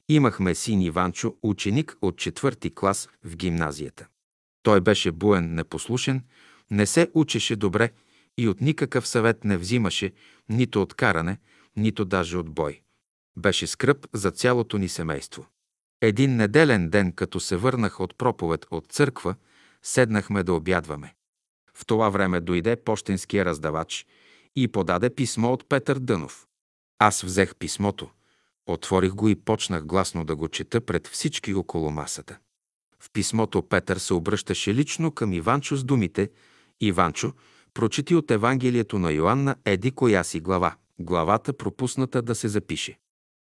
Speaker 1: Имахме син Иванчо, ученик от четвърти клас в гимназията. Той беше буен, непослушен, не се учеше добре и от никакъв съвет не взимаше нито от каране, нито даже от бой. Беше скръп за цялото ни семейство. Един неделен ден, като се върнах от проповед от църква, седнахме да обядваме. В това време дойде почтенския раздавач и подаде писмо от Петър Дънов. Аз взех писмото, отворих го и почнах гласно да го чета пред всички около масата. В писмото Петър се обръщаше лично към Иванчо с думите «Иванчо, прочети от Евангелието на Йоанна еди коя си глава, главата пропусната да се запише».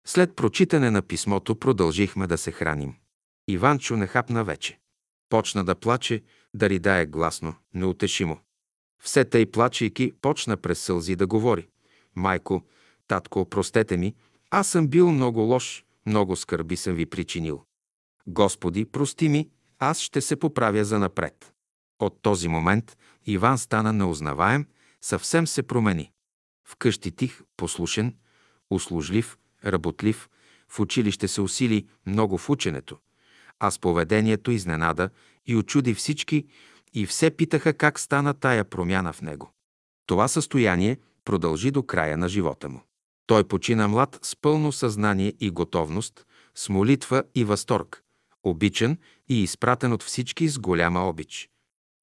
Speaker 1: След прочитане на писмото продължихме да се храним. Иванчо не хапна вече. Почна да плаче, да ридае гласно, неутешимо. Все тъй плачейки, почна през сълзи да говори. Майко, татко, простете ми, аз съм бил много лош, много скърби съм ви причинил. Господи, прости ми, аз ще се поправя за напред. От този момент Иван стана неузнаваем, съвсем се промени. Вкъщи тих, послушен, услужлив, работлив, в училище се усили много в ученето, а с поведението изненада и очуди всички и все питаха как стана тая промяна в него. Това състояние продължи до края на живота му. Той почина млад с пълно съзнание и готовност, с молитва и възторг, обичан и изпратен от всички с голяма обич.